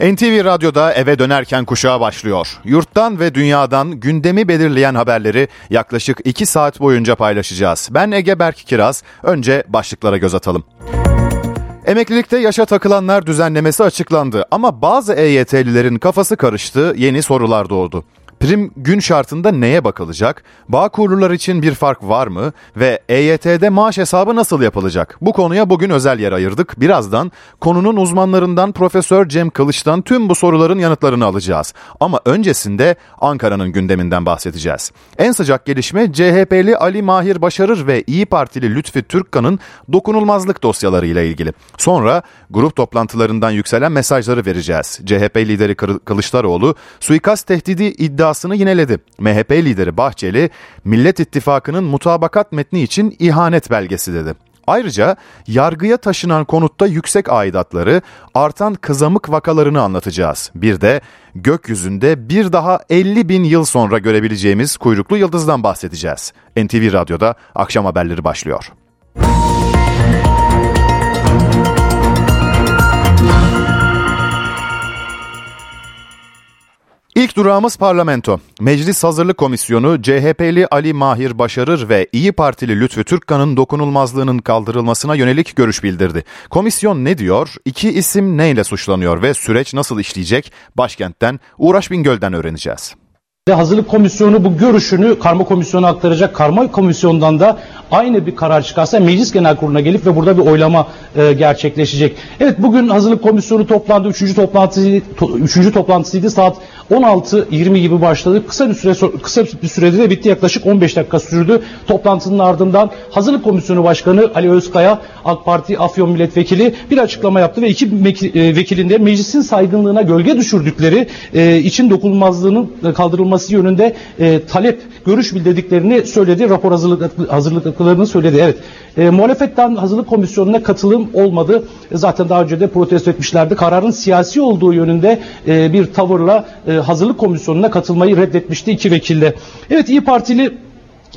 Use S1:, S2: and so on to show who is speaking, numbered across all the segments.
S1: NTV Radyo'da eve dönerken kuşağı başlıyor. Yurttan ve dünyadan gündemi belirleyen haberleri yaklaşık 2 saat boyunca paylaşacağız. Ben Ege Berk Kiraz. Önce başlıklara göz atalım. Emeklilikte yaşa takılanlar düzenlemesi açıklandı ama bazı EYT'lilerin kafası karıştı, yeni sorular doğdu. Prim gün şartında neye bakılacak? Bağ kurlular için bir fark var mı? Ve EYT'de maaş hesabı nasıl yapılacak? Bu konuya bugün özel yer ayırdık. Birazdan konunun uzmanlarından Profesör Cem Kılıç'tan tüm bu soruların yanıtlarını alacağız. Ama öncesinde Ankara'nın gündeminden bahsedeceğiz. En sıcak gelişme CHP'li Ali Mahir Başarır ve İyi Partili Lütfi Türkkan'ın dokunulmazlık dosyaları ile ilgili. Sonra grup toplantılarından yükselen mesajları vereceğiz. CHP lideri Kılıçdaroğlu suikast tehdidi iddia iddiasını yineledi. MHP lideri Bahçeli, Millet İttifakı'nın mutabakat metni için ihanet belgesi dedi. Ayrıca yargıya taşınan konutta yüksek aidatları, artan kızamık vakalarını anlatacağız. Bir de gökyüzünde bir daha 50 bin yıl sonra görebileceğimiz kuyruklu yıldızdan bahsedeceğiz. NTV Radyo'da akşam haberleri başlıyor. İlk durağımız parlamento. Meclis Hazırlık Komisyonu CHP'li Ali Mahir Başarır ve İyi Partili Lütfü Türkkan'ın dokunulmazlığının kaldırılmasına yönelik görüş bildirdi. Komisyon ne diyor? İki isim neyle suçlanıyor ve süreç nasıl işleyecek? Başkentten Uğraş Bingöl'den öğreneceğiz.
S2: Hazırlık Komisyonu bu görüşünü Karma Komisyonu aktaracak. Karma Komisyon'dan da aynı bir karar çıkarsa Meclis Genel Kurulu'na gelip ve burada bir oylama e, gerçekleşecek. Evet bugün Hazırlık Komisyonu toplandı. Üçüncü toplantısı to, üçüncü toplantısıydı. Saat 16.20 gibi başladı. Kısa bir süre kısa bir sürede de bitti. Yaklaşık 15 dakika sürdü. Toplantının ardından Hazırlık Komisyonu Başkanı Ali Özkaya AK Parti Afyon Milletvekili bir açıklama yaptı ve iki e, vekilin de meclisin saygınlığına gölge düşürdükleri e, için dokunulmazlığının kaldırılması yönünde e, talep görüş bildirdiklerini söyledi. Rapor hazırlık hazırlıklarını söyledi. Evet. E, muhalefetten hazırlık komisyonuna katılım olmadı. E, zaten daha önce de protesto etmişlerdi. Kararın siyasi olduğu yönünde e, bir tavırla e, hazırlık komisyonuna katılmayı reddetmişti iki vekille. Evet İyi Partili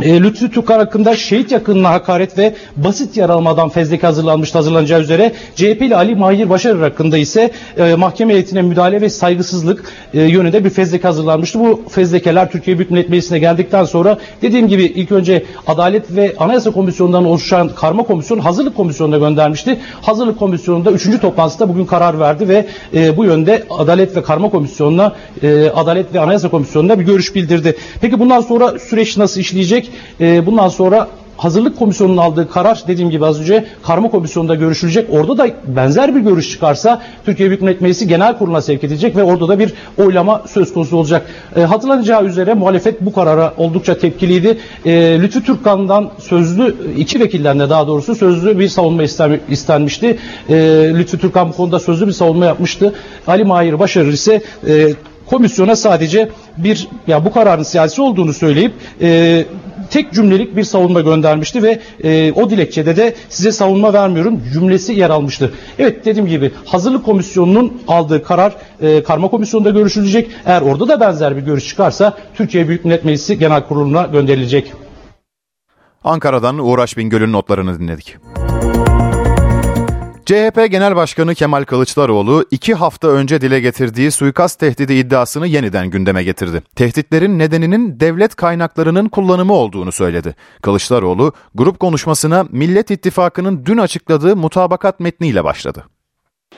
S2: e, Lütfü Tukar hakkında şehit yakınına hakaret ve basit yaralamadan fezleke hazırlanmıştı hazırlanacağı üzere CHP'li Ali Mahir Başarır hakkında ise e, mahkeme heyetine müdahale ve saygısızlık e, yönünde bir fezleke hazırlanmıştı. Bu fezlekeler Türkiye Büyük Millet Meclisi'ne geldikten sonra dediğim gibi ilk önce Adalet ve Anayasa Komisyonu'ndan oluşan karma komisyon hazırlık komisyonuna göndermişti. Hazırlık komisyonunda 3. toplantısında bugün karar verdi ve e, bu yönde Adalet ve Karma Komisyonu'na e, Adalet ve Anayasa Komisyonu'na bir görüş bildirdi. Peki bundan sonra süreç nasıl işleyecek? E, bundan sonra hazırlık komisyonunun aldığı karar dediğim gibi az önce karma komisyonunda görüşülecek. Orada da benzer bir görüş çıkarsa Türkiye Büyük Millet Meclisi Genel Kurulu'na sevk edilecek ve orada da bir oylama söz konusu olacak. E, hatırlanacağı üzere muhalefet bu karara oldukça tepkiliydi. E, Lütfü Türkkan'dan sözlü iki vekilden de daha doğrusu sözlü bir savunma istenmişti. E, Lütfü Türkkan bu konuda sözlü bir savunma yapmıştı. Ali Mahir Başarır ise e, komisyona sadece bir ya bu kararın siyasi olduğunu söyleyip e, tek cümlelik bir savunma göndermişti ve e, o dilekçede de size savunma vermiyorum cümlesi yer almıştı. Evet dediğim gibi hazırlık komisyonunun aldığı karar e, karma komisyonunda görüşülecek. Eğer orada da benzer bir görüş çıkarsa Türkiye Büyük Millet Meclisi Genel Kurulu'na gönderilecek.
S1: Ankara'dan Uğraş Bingöl'ün notlarını dinledik. CHP Genel Başkanı Kemal Kılıçdaroğlu iki hafta önce dile getirdiği suikast tehdidi iddiasını yeniden gündeme getirdi. Tehditlerin nedeninin devlet kaynaklarının kullanımı olduğunu söyledi. Kılıçdaroğlu grup konuşmasına Millet İttifakı'nın dün açıkladığı mutabakat metniyle başladı.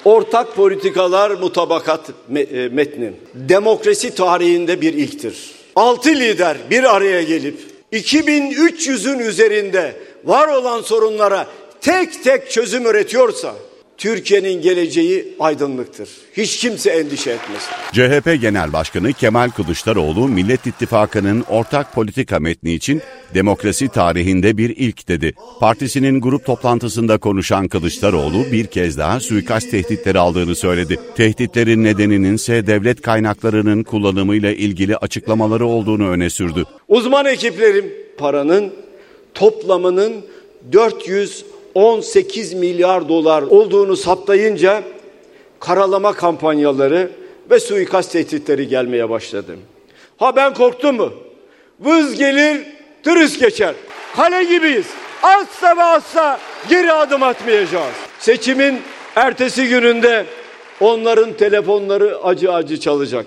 S3: Ortak politikalar mutabakat e, metni demokrasi tarihinde bir ilktir. Altı lider bir araya gelip 2300'ün üzerinde var olan sorunlara tek tek çözüm üretiyorsa Türkiye'nin geleceği aydınlıktır. Hiç kimse endişe etmesin.
S4: CHP Genel Başkanı Kemal Kılıçdaroğlu Millet İttifakı'nın ortak politika metni için demokrasi tarihinde bir ilk dedi. Partisinin grup toplantısında konuşan Kılıçdaroğlu bir kez daha suikast tehditleri aldığını söyledi. Tehditlerin nedeninin ise devlet kaynaklarının kullanımıyla ilgili açıklamaları olduğunu öne sürdü.
S3: Uzman ekiplerim paranın toplamının 400 18 milyar dolar olduğunu saptayınca karalama kampanyaları ve suikast tehditleri gelmeye başladı. Ha ben korktum mu? Vız gelir, tırıs geçer. Kale gibiyiz. Asla ve asla geri adım atmayacağız. Seçimin ertesi gününde onların telefonları acı acı çalacak.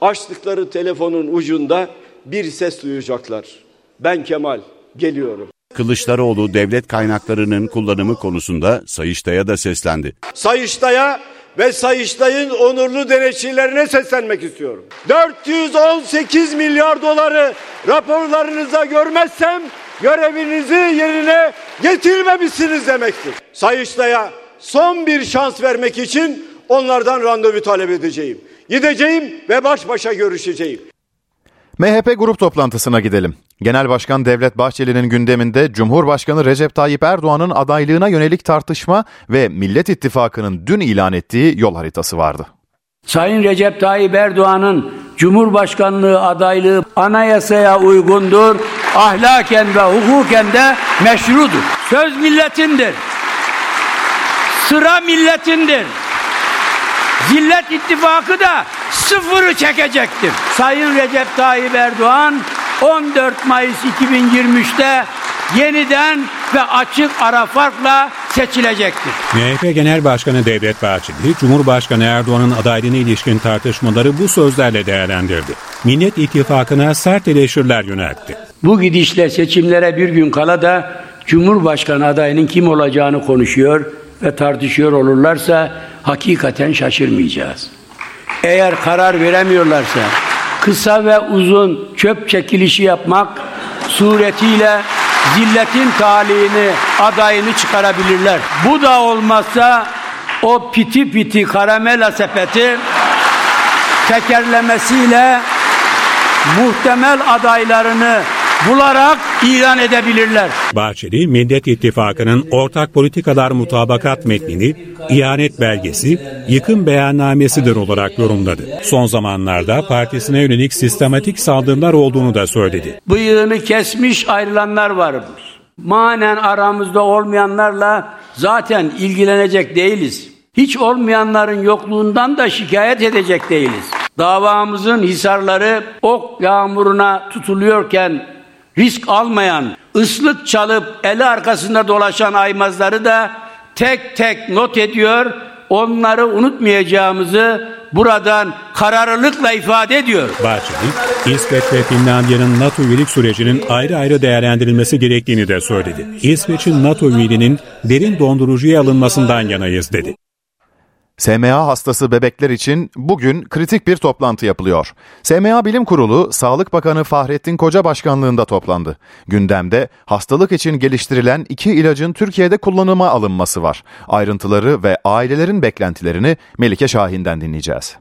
S3: Açtıkları telefonun ucunda bir ses duyacaklar. Ben Kemal, geliyorum.
S4: Kılıçdaroğlu devlet kaynaklarının kullanımı konusunda Sayıştay'a da seslendi.
S3: Sayıştay'a ve Sayıştay'ın onurlu denetçilerine seslenmek istiyorum. 418 milyar doları raporlarınıza görmezsem görevinizi yerine getirmemişsiniz demektir. Sayıştay'a son bir şans vermek için onlardan randevu talep edeceğim. Gideceğim ve baş başa görüşeceğim.
S1: MHP grup toplantısına gidelim. Genel Başkan Devlet Bahçeli'nin gündeminde Cumhurbaşkanı Recep Tayyip Erdoğan'ın adaylığına yönelik tartışma ve Millet İttifakı'nın dün ilan ettiği yol haritası vardı.
S5: Sayın Recep Tayyip Erdoğan'ın Cumhurbaşkanlığı adaylığı anayasaya uygundur, ahlaken ve hukuken de meşrudur. Söz milletindir. Sıra milletindir. Zillet ittifakı da sıfırı çekecektir. Sayın Recep Tayyip Erdoğan 14 Mayıs 2023'te yeniden ve açık ara farkla seçilecektir.
S6: MHP Genel Başkanı Devlet Bahçeli, Cumhurbaşkanı Erdoğan'ın adaylığına ilişkin tartışmaları bu sözlerle değerlendirdi. Millet İttifakı'na sert eleştiriler yöneltti.
S5: Bu gidişle seçimlere bir gün kala da Cumhurbaşkanı adayının kim olacağını konuşuyor ve tartışıyor olurlarsa hakikaten şaşırmayacağız. Eğer karar veremiyorlarsa kısa ve uzun çöp çekilişi yapmak suretiyle zilletin talihini adayını çıkarabilirler. Bu da olmazsa o piti piti karamela sepeti tekerlemesiyle muhtemel adaylarını bularak ilan edebilirler.
S6: Bahçeli, Millet İttifakı'nın ortak politikalar mutabakat metnini ihanet belgesi, yıkım beyannamesidir olarak yorumladı. Son zamanlarda partisine yönelik sistematik saldırılar olduğunu da söyledi.
S5: Bıyığını kesmiş ayrılanlar varmış. Manen aramızda olmayanlarla zaten ilgilenecek değiliz. Hiç olmayanların yokluğundan da şikayet edecek değiliz. Davamızın hisarları ok yağmuruna tutuluyorken risk almayan, ıslık çalıp eli arkasında dolaşan aymazları da tek tek not ediyor, onları unutmayacağımızı buradan kararlılıkla ifade ediyor.
S6: Bahçeli, İsveç ve Finlandiya'nın NATO üyelik sürecinin ayrı ayrı değerlendirilmesi gerektiğini de söyledi. İsveç'in NATO üyeliğinin derin dondurucuya alınmasından yanayız dedi.
S1: SMA hastası bebekler için bugün kritik bir toplantı yapılıyor. SMA Bilim Kurulu, Sağlık Bakanı Fahrettin Koca başkanlığında toplandı. Gündemde hastalık için geliştirilen iki ilacın Türkiye'de kullanıma alınması var. Ayrıntıları ve ailelerin beklentilerini Melike Şahin'den dinleyeceğiz.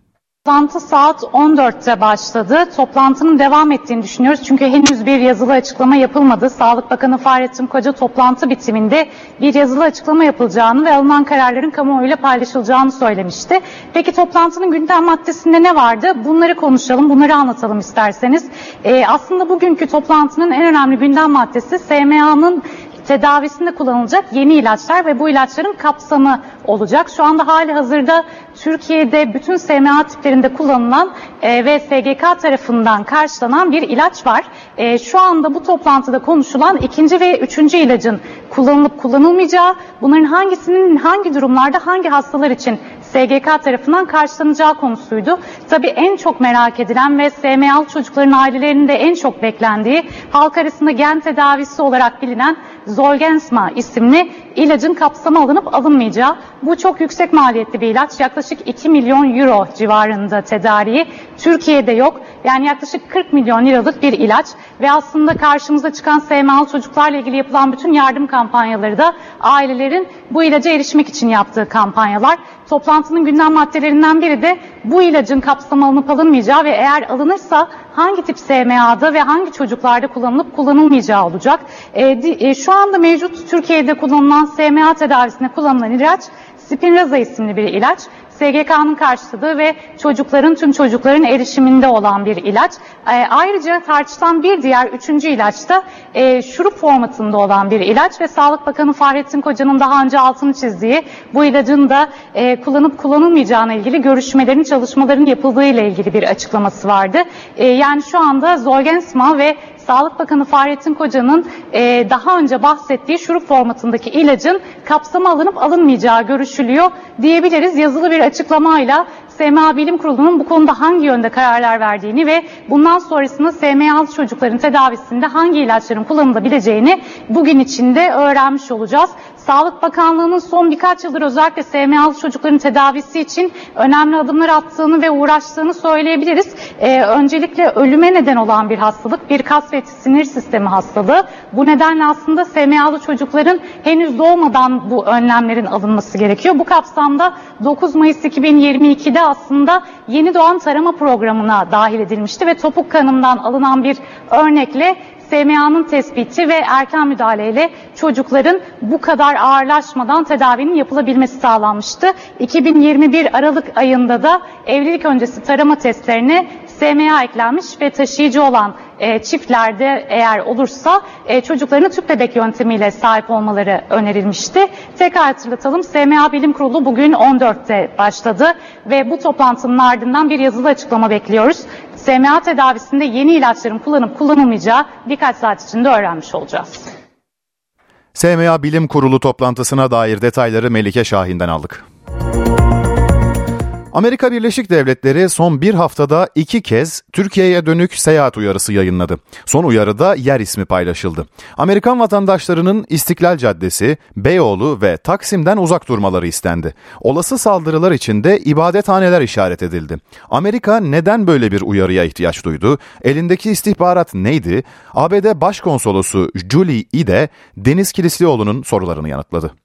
S7: Toplantı saat 14'te başladı. Toplantının devam ettiğini düşünüyoruz. Çünkü henüz bir yazılı açıklama yapılmadı. Sağlık Bakanı Fahrettin Koca toplantı bitiminde bir yazılı açıklama yapılacağını ve alınan kararların kamuoyuyla paylaşılacağını söylemişti. Peki toplantının gündem maddesinde ne vardı? Bunları konuşalım, bunları anlatalım isterseniz. Ee, aslında bugünkü toplantının en önemli gündem maddesi SMA'nın tedavisinde kullanılacak yeni ilaçlar ve bu ilaçların kapsamı olacak. Şu anda hali hazırda Türkiye'de bütün SMA tiplerinde kullanılan e, ve SGK tarafından karşılanan bir ilaç var. E, şu anda bu toplantıda konuşulan ikinci ve üçüncü ilacın kullanılıp kullanılmayacağı, bunların hangisinin hangi durumlarda hangi hastalar için SGK tarafından karşılanacağı konusuydu. Tabii en çok merak edilen ve SMA'lı çocukların ailelerinin de en çok beklendiği halk arasında gen tedavisi olarak bilinen Zolgensma isimli ilacın kapsamı alınıp alınmayacağı. Bu çok yüksek maliyetli bir ilaç. Yaklaşık 2 milyon euro civarında tedariği. Türkiye'de yok. Yani yaklaşık 40 milyon liralık bir ilaç ve aslında karşımıza çıkan SMA'lı çocuklarla ilgili yapılan bütün yardım kampanyaları da ailelerin bu ilaca erişmek için yaptığı kampanyalar. Toplantının gündem maddelerinden biri de bu ilacın kapsamı alınıp alınmayacağı ve eğer alınırsa hangi tip SMA'da ve hangi çocuklarda kullanılıp kullanılmayacağı olacak. E, e, şu anda mevcut Türkiye'de kullanılan SMA tedavisinde kullanılan ilaç Spinraza isimli bir ilaç. SGK'nın karşıladığı ve çocukların tüm çocukların erişiminde olan bir ilaç. E, ayrıca tartışılan bir diğer üçüncü ilaç da e, şurup formatında olan bir ilaç ve Sağlık Bakanı Fahrettin Koca'nın daha önce altını çizdiği bu ilacın da e, kullanıp kullanılmayacağına ilgili görüşmelerin, çalışmaların yapıldığı ile ilgili bir açıklaması vardı. E, yani şu anda Zolgensma ve Sağlık Bakanı Fahrettin Koca'nın e, daha önce bahsettiği şurup formatındaki ilacın kapsama alınıp alınmayacağı görüşülüyor diyebiliriz. Yazılı bir açıklamayla SMA Bilim Kurulu'nun bu konuda hangi yönde kararlar verdiğini ve bundan sonrasında SMA'lı çocukların tedavisinde hangi ilaçların kullanılabileceğini bugün içinde öğrenmiş olacağız. Sağlık Bakanlığı'nın son birkaç yıldır özellikle SMA'lı çocukların tedavisi için önemli adımlar attığını ve uğraştığını söyleyebiliriz. Ee, öncelikle ölüme neden olan bir hastalık, bir kas ve sinir sistemi hastalığı. Bu nedenle aslında SMA'lı çocukların henüz doğmadan bu önlemlerin alınması gerekiyor. Bu kapsamda 9 Mayıs 2022'de aslında yeni doğan tarama programına dahil edilmişti ve topuk kanından alınan bir örnekle SMA'nın tespiti ve erken müdahaleyle çocukların bu kadar ağırlaşmadan tedavinin yapılabilmesi sağlanmıştı. 2021 Aralık ayında da evlilik öncesi tarama testlerine SMA eklenmiş ve taşıyıcı olan e, çiftlerde eğer olursa e, çocuklarını tüp bebek yöntemiyle sahip olmaları önerilmişti. Tekrar hatırlatalım SMA Bilim Kurulu bugün 14'te başladı ve bu toplantının ardından bir yazılı açıklama bekliyoruz. SMA tedavisinde yeni ilaçların kullanıp kullanılmayacağı birkaç saat içinde öğrenmiş olacağız.
S1: SMA Bilim Kurulu toplantısına dair detayları Melike Şahin'den aldık. Amerika Birleşik Devletleri son bir haftada iki kez Türkiye'ye dönük seyahat uyarısı yayınladı. Son uyarıda yer ismi paylaşıldı. Amerikan vatandaşlarının İstiklal Caddesi, Beyoğlu ve Taksim'den uzak durmaları istendi. Olası saldırılar için de ibadethaneler işaret edildi. Amerika neden böyle bir uyarıya ihtiyaç duydu? Elindeki istihbarat neydi? ABD Başkonsolosu Julie Ide, Deniz Kilislioğlu'nun sorularını yanıtladı.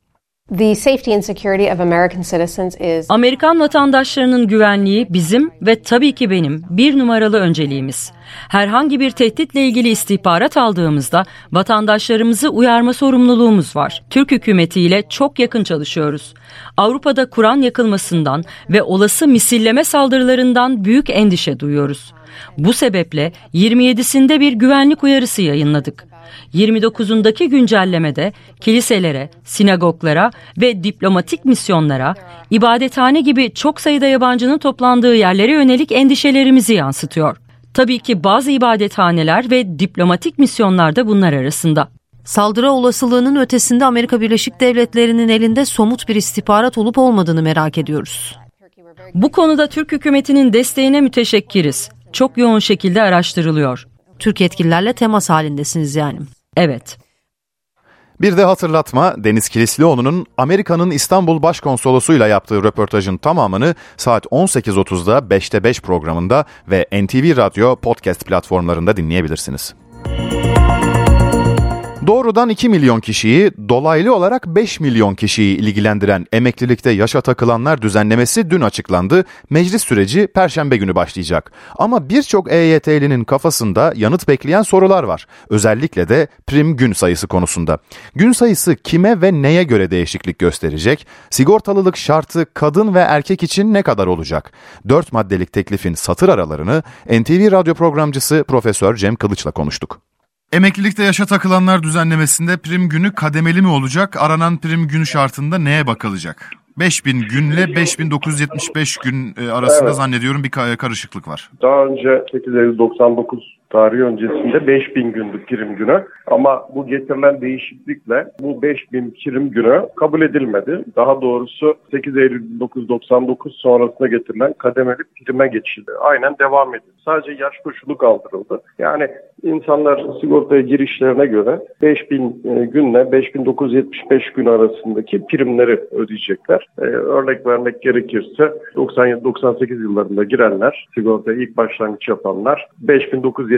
S8: Amerikan vatandaşlarının güvenliği bizim ve tabii ki benim bir numaralı önceliğimiz. Herhangi bir tehditle ilgili istihbarat aldığımızda vatandaşlarımızı uyarma sorumluluğumuz var. Türk hükümetiyle çok yakın çalışıyoruz. Avrupa'da Kur'an yakılmasından ve olası misilleme saldırılarından büyük endişe duyuyoruz. Bu sebeple 27'sinde bir güvenlik uyarısı yayınladık. 29'undaki güncellemede kiliselere, sinagoglara ve diplomatik misyonlara, ibadethane gibi çok sayıda yabancının toplandığı yerlere yönelik endişelerimizi yansıtıyor. Tabii ki bazı ibadethaneler ve diplomatik misyonlar da bunlar arasında.
S9: Saldırı olasılığının ötesinde Amerika Birleşik Devletleri'nin elinde somut bir istihbarat olup olmadığını merak ediyoruz.
S8: Bu konuda Türk hükümetinin desteğine müteşekkiriz. Çok yoğun şekilde araştırılıyor.
S9: Türk yetkililerle temas halindesiniz yani.
S8: Evet.
S1: Bir de hatırlatma Deniz Kilislioğlu'nun Amerika'nın İstanbul Başkonsolosuyla yaptığı röportajın tamamını saat 18.30'da 5'te 5 programında ve NTV Radyo podcast platformlarında dinleyebilirsiniz. Doğrudan 2 milyon kişiyi, dolaylı olarak 5 milyon kişiyi ilgilendiren emeklilikte yaşa takılanlar düzenlemesi dün açıklandı. Meclis süreci perşembe günü başlayacak. Ama birçok EYT'linin kafasında yanıt bekleyen sorular var. Özellikle de prim gün sayısı konusunda. Gün sayısı kime ve neye göre değişiklik gösterecek? Sigortalılık şartı kadın ve erkek için ne kadar olacak? 4 maddelik teklifin satır aralarını NTV radyo programcısı Profesör Cem Kılıç'la konuştuk.
S10: Emeklilikte yaşa takılanlar düzenlemesinde prim günü kademeli mi olacak? Aranan prim günü şartında neye bakılacak? 5000 günle 5975 gün e, arasında evet. zannediyorum bir karışıklık var.
S11: Daha önce 8 Eylül 99 tarihi öncesinde 5000 gündük prim günü ama bu getirilen değişiklikle bu 5000 prim günü kabul edilmedi. Daha doğrusu 8 Eylül 1999 sonrasında getirilen kademeli prime geçildi. Aynen devam ediyor. Sadece yaş koşulu kaldırıldı. Yani insanlar sigortaya girişlerine göre 5000 e, günle 5975 gün arasındaki primleri ödeyecekler. Ee, örnek vermek gerekirse 97-98 yıllarında girenler, sigortaya ilk başlangıç yapanlar 5975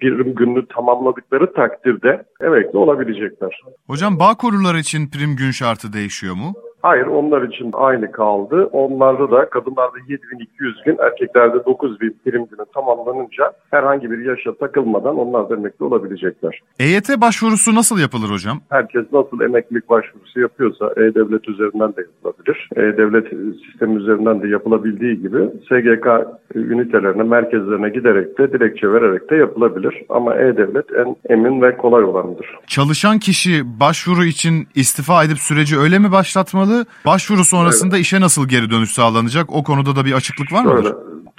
S11: prim gününü tamamladıkları takdirde emekli olabilecekler.
S10: Hocam bağ korular için prim gün şartı değişiyor mu?
S11: Hayır onlar için aynı kaldı. Onlarda da kadınlarda 7200 gün, erkeklerde 9000 prim günü tamamlanınca herhangi bir yaşa takılmadan onlar da emekli olabilecekler.
S10: EYT başvurusu nasıl yapılır hocam?
S11: Herkes nasıl emeklilik başvurusu yapıyorsa E-Devlet üzerinden de yapılabilir. E-Devlet sistemi üzerinden de yapılabildiği gibi SGK ünitelerine, merkezlerine giderek de dilekçe vererek de yapılabilir. Ama E-Devlet en emin ve kolay olanıdır.
S10: Çalışan kişi başvuru için istifa edip süreci öyle mi başlatmalı? Başvuru sonrasında evet. işe nasıl geri dönüş sağlanacak? O konuda da bir açıklık var mı?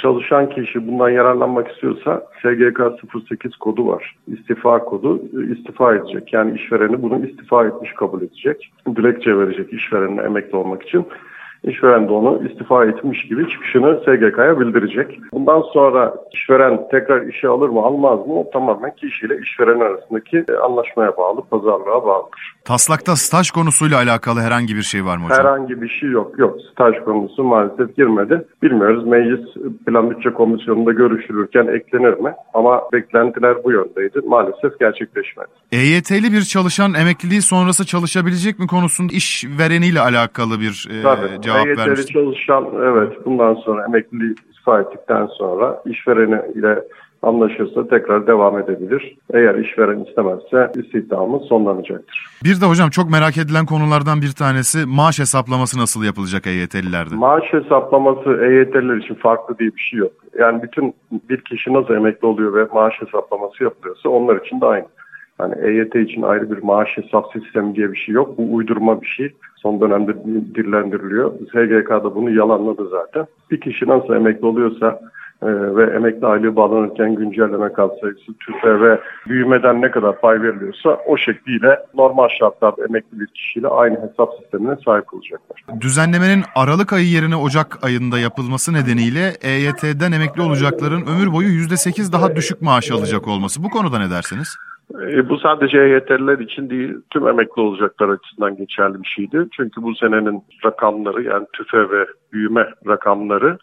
S11: çalışan kişi bundan yararlanmak istiyorsa SGK 08 kodu var. İstifa kodu istifa edecek. Yani işvereni bunu istifa etmiş kabul edecek. Dilekçe verecek işverenine emekli olmak için. İşveren de onu istifa etmiş gibi çıkışını SGK'ya bildirecek. Bundan sonra işveren tekrar işe alır mı almaz mı o tamamen kişiyle işveren arasındaki anlaşmaya bağlı, pazarlığa bağlıdır.
S10: Taslakta staj konusuyla alakalı herhangi bir şey var mı hocam?
S11: Herhangi bir şey yok. Yok staj konusu maalesef girmedi. Bilmiyoruz meclis plan bütçe komisyonunda görüşülürken eklenir mi? Ama beklentiler bu yöndeydi. Maalesef gerçekleşmedi.
S10: EYT'li bir çalışan emekliliği sonrası çalışabilecek mi konusunda işvereniyle alakalı bir e,
S11: Tabii.
S10: cevap
S11: EYT'li
S10: vermişti.
S11: çalışan evet bundan sonra emekliliği istifa ettikten sonra işvereni ile anlaşırsa tekrar devam edebilir. Eğer işveren istemezse istihdamı sonlanacaktır.
S10: Bir de hocam çok merak edilen konulardan bir tanesi maaş hesaplaması nasıl yapılacak EYT'lilerde?
S11: Maaş hesaplaması EYT'liler için farklı diye bir şey yok. Yani bütün bir kişi nasıl emekli oluyor ve maaş hesaplaması yapılıyorsa onlar için de aynı. Yani EYT için ayrı bir maaş hesap sistemi diye bir şey yok. Bu uydurma bir şey. Son dönemde dillendiriliyor. SGK'da bunu yalanladı zaten. Bir kişi nasıl emekli oluyorsa e, ve emekli aylığı bağlanırken güncelleme katsayısı, tüfe ve büyümeden ne kadar pay veriliyorsa o şekliyle normal şartlarda emekli bir kişiyle aynı hesap sistemine sahip olacaklar.
S10: Düzenlemenin Aralık ayı yerine Ocak ayında yapılması nedeniyle EYT'den emekli olacakların ömür boyu %8 daha düşük maaş alacak olması. Bu konuda ne dersiniz?
S11: E, bu sadece EYT'liler için değil, tüm emekli olacaklar açısından geçerli bir şeydi. Çünkü bu senenin rakamları yani tüfe ve büyüme rakamları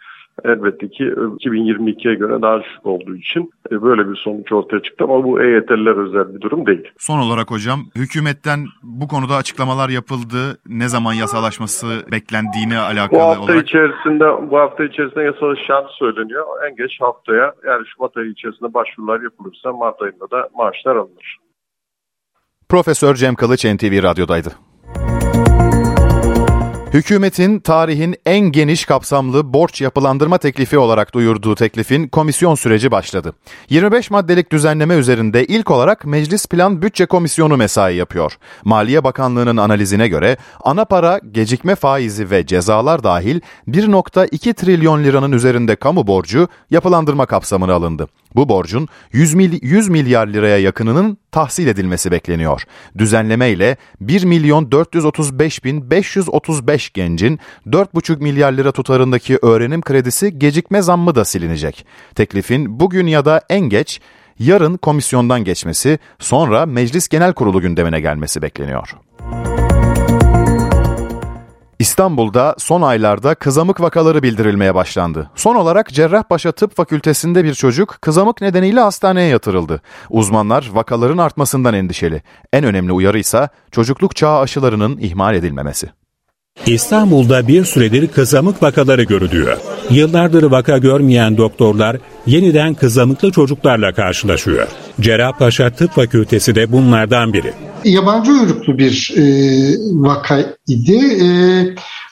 S11: elbette ki 2022'ye göre daha düşük olduğu için e, böyle bir sonuç ortaya çıktı ama bu EYT'liler özel bir durum değil.
S10: Son olarak hocam hükümetten bu konuda açıklamalar yapıldı. Ne zaman yasalaşması beklendiğine alakalı
S11: Bu hafta
S10: olarak.
S11: içerisinde bu hafta içerisinde yasalaşacağını söyleniyor. En geç haftaya yani Şubat ayı içerisinde başvurular yapılırsa Mart ayında da maaşlar alınır.
S1: Profesör Cem Kılıç NTV Radyo'daydı. Hükümetin tarihin en geniş kapsamlı borç yapılandırma teklifi olarak duyurduğu teklifin komisyon süreci başladı. 25 maddelik düzenleme üzerinde ilk olarak Meclis Plan Bütçe Komisyonu mesai yapıyor. Maliye Bakanlığı'nın analizine göre ana para, gecikme faizi ve cezalar dahil 1.2 trilyon liranın üzerinde kamu borcu yapılandırma kapsamına alındı. Bu borcun 100, mil, 100 milyar liraya yakınının tahsil edilmesi bekleniyor. Düzenleme ile 1 milyon 435 bin 535 gencin 4,5 milyar lira tutarındaki öğrenim kredisi gecikme zammı da silinecek. Teklifin bugün ya da en geç yarın komisyondan geçmesi sonra Meclis Genel Kurulu gündemine gelmesi bekleniyor. İstanbul'da son aylarda kızamık vakaları bildirilmeye başlandı. Son olarak Cerrahpaşa Tıp Fakültesi'nde bir çocuk kızamık nedeniyle hastaneye yatırıldı. Uzmanlar vakaların artmasından endişeli. En önemli uyarı ise çocukluk çağı aşılarının ihmal edilmemesi.
S6: İstanbul'da bir süredir kızamık vakaları görülüyor. Yıllardır vaka görmeyen doktorlar yeniden kızamıklı çocuklarla karşılaşıyor. Cerrahpaşa Tıp Fakültesi de bunlardan biri.
S12: Yabancı uyruklu bir e, vaka idi. E,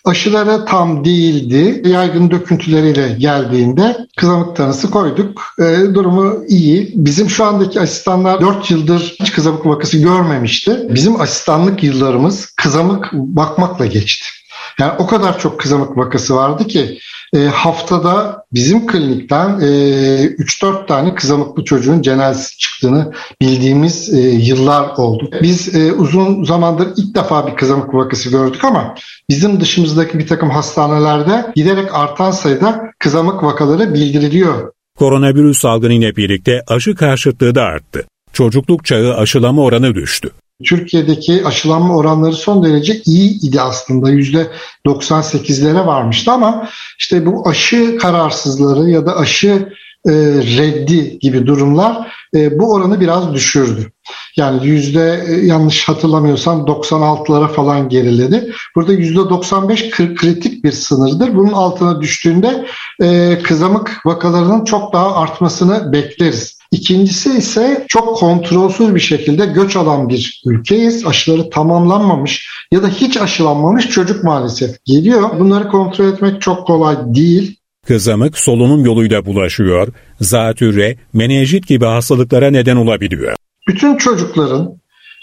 S12: aşılara tam değildi. Yaygın döküntüleriyle geldiğinde kızamık tanısı koyduk. E, durumu iyi. Bizim şu andaki asistanlar 4 yıldır hiç kızamık vakası görmemişti. Bizim asistanlık yıllarımız kızamık bakmakla geçti. Yani o kadar çok kızamık vakası vardı ki e, haftada bizim klinikten e, 3-4 tane kızamıklı çocuğun cenazesi çıktığını bildiğimiz e, yıllar oldu. Biz e, uzun zamandır ilk defa bir kızamık vakası gördük ama bizim dışımızdaki bir takım hastanelerde giderek artan sayıda kızamık vakaları bildiriliyor.
S6: Koronavirüs salgınıyla birlikte aşı karşıtlığı da arttı. Çocukluk çağı aşılama oranı düştü.
S12: Türkiye'deki aşılanma oranları son derece iyi idi aslında. %98'lere varmıştı ama işte bu aşı kararsızları ya da aşı e, reddi gibi durumlar e, bu oranı biraz düşürdü. Yani yüzde e, yanlış hatırlamıyorsam 96'lara falan geriledi. Burada yüzde 95 kritik bir sınırdır. Bunun altına düştüğünde e, kızamık vakalarının çok daha artmasını bekleriz. İkincisi ise çok kontrolsüz bir şekilde göç alan bir ülkeyiz. Aşıları tamamlanmamış ya da hiç aşılanmamış çocuk maalesef geliyor. Bunları kontrol etmek çok kolay değil.
S6: Kızamık solunum yoluyla bulaşıyor, zatürre, menenjit gibi hastalıklara neden olabiliyor.
S12: Bütün çocukların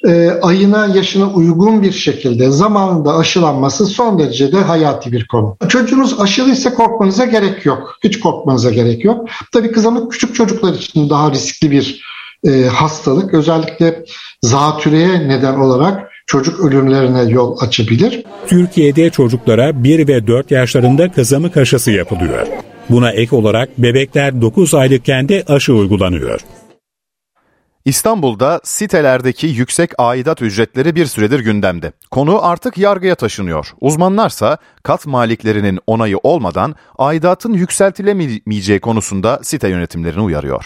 S12: e, ayına yaşına uygun bir şekilde zamanında aşılanması son derece de hayati bir konu. Çocuğunuz aşılıysa korkmanıza gerek yok. Hiç korkmanıza gerek yok. Tabii kızamık küçük çocuklar için daha riskli bir e, hastalık. Özellikle zatürreye neden olarak çocuk ölümlerine yol açabilir.
S6: Türkiye'de çocuklara 1 ve 4 yaşlarında kızamık aşısı yapılıyor. Buna ek olarak bebekler 9 aylıkken de aşı uygulanıyor.
S1: İstanbul'da sitelerdeki yüksek aidat ücretleri bir süredir gündemde. Konu artık yargıya taşınıyor. Uzmanlarsa kat maliklerinin onayı olmadan aidatın yükseltilemeyeceği konusunda site yönetimlerini uyarıyor.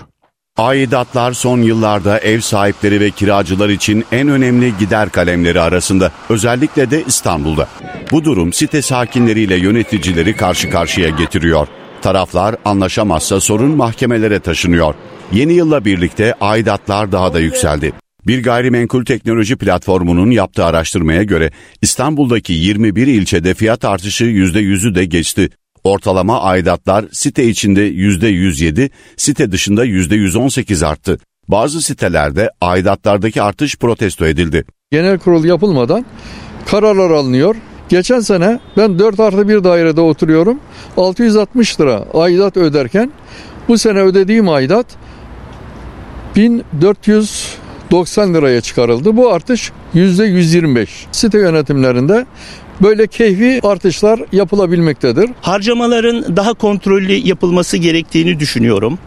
S4: Aidatlar son yıllarda ev sahipleri ve kiracılar için en önemli gider kalemleri arasında. Özellikle de İstanbul'da. Bu durum site sakinleriyle yöneticileri karşı karşıya getiriyor. Taraflar anlaşamazsa sorun mahkemelere taşınıyor. Yeni yılla birlikte aidatlar daha da yükseldi. Bir gayrimenkul teknoloji platformunun yaptığı araştırmaya göre İstanbul'daki 21 ilçede fiyat artışı %100'ü de geçti. Ortalama aidatlar site içinde %107, site dışında %118 arttı. Bazı sitelerde aidatlardaki artış protesto edildi.
S13: Genel kurul yapılmadan kararlar alınıyor. Geçen sene ben 4 artı 1 dairede oturuyorum. 660 lira aidat öderken bu sene ödediğim aidat 1490 liraya çıkarıldı. Bu artış %125. Site yönetimlerinde böyle keyfi artışlar yapılabilmektedir.
S14: Harcamaların daha kontrollü yapılması gerektiğini düşünüyorum.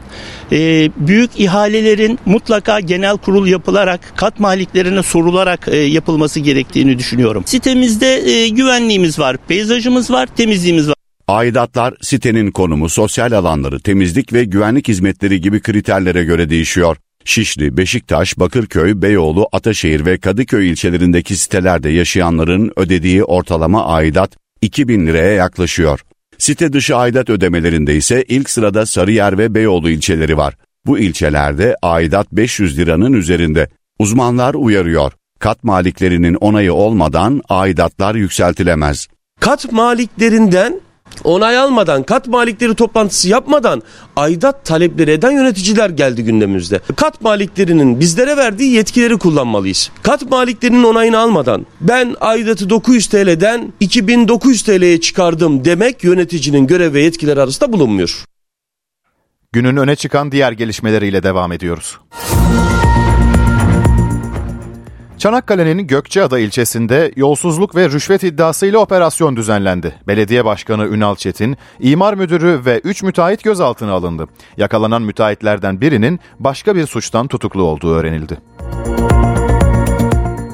S14: Ee, büyük ihalelerin mutlaka genel kurul yapılarak kat maliklerine sorularak e, yapılması gerektiğini düşünüyorum. Sitemizde e, güvenliğimiz var, peyzajımız var, temizliğimiz var.
S4: Aidatlar sitenin konumu, sosyal alanları, temizlik ve güvenlik hizmetleri gibi kriterlere göre değişiyor. Şişli, Beşiktaş, Bakırköy, Beyoğlu, Ataşehir ve Kadıköy ilçelerindeki sitelerde yaşayanların ödediği ortalama aidat 2000 liraya yaklaşıyor. Site dışı aidat ödemelerinde ise ilk sırada Sarıyer ve Beyoğlu ilçeleri var. Bu ilçelerde aidat 500 liranın üzerinde. Uzmanlar uyarıyor. Kat maliklerinin onayı olmadan aidatlar yükseltilemez.
S15: Kat maliklerinden onay almadan, kat malikleri toplantısı yapmadan aidat talepleri eden yöneticiler geldi gündemimizde. Kat maliklerinin bizlere verdiği yetkileri kullanmalıyız. Kat maliklerinin onayını almadan ben aidatı 900 TL'den 2900 TL'ye çıkardım demek yöneticinin görev ve yetkileri arasında bulunmuyor.
S1: Günün öne çıkan diğer gelişmeleriyle devam ediyoruz. Çanakkale'nin Gökçeada ilçesinde yolsuzluk ve rüşvet iddiasıyla operasyon düzenlendi. Belediye Başkanı Ünal Çetin, imar müdürü ve 3 müteahhit gözaltına alındı. Yakalanan müteahhitlerden birinin başka bir suçtan tutuklu olduğu öğrenildi.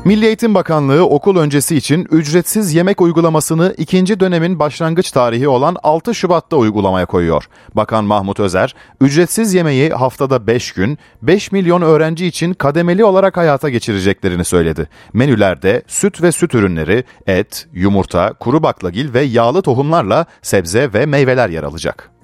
S1: Milli Eğitim Bakanlığı okul öncesi için ücretsiz yemek uygulamasını ikinci dönemin başlangıç tarihi olan 6 Şubat'ta uygulamaya koyuyor. Bakan Mahmut Özer, ücretsiz yemeği haftada 5 gün 5 milyon öğrenci için kademeli olarak hayata geçireceklerini söyledi. Menülerde süt ve süt ürünleri, et, yumurta, kuru baklagil ve yağlı tohumlarla sebze ve meyveler yer alacak.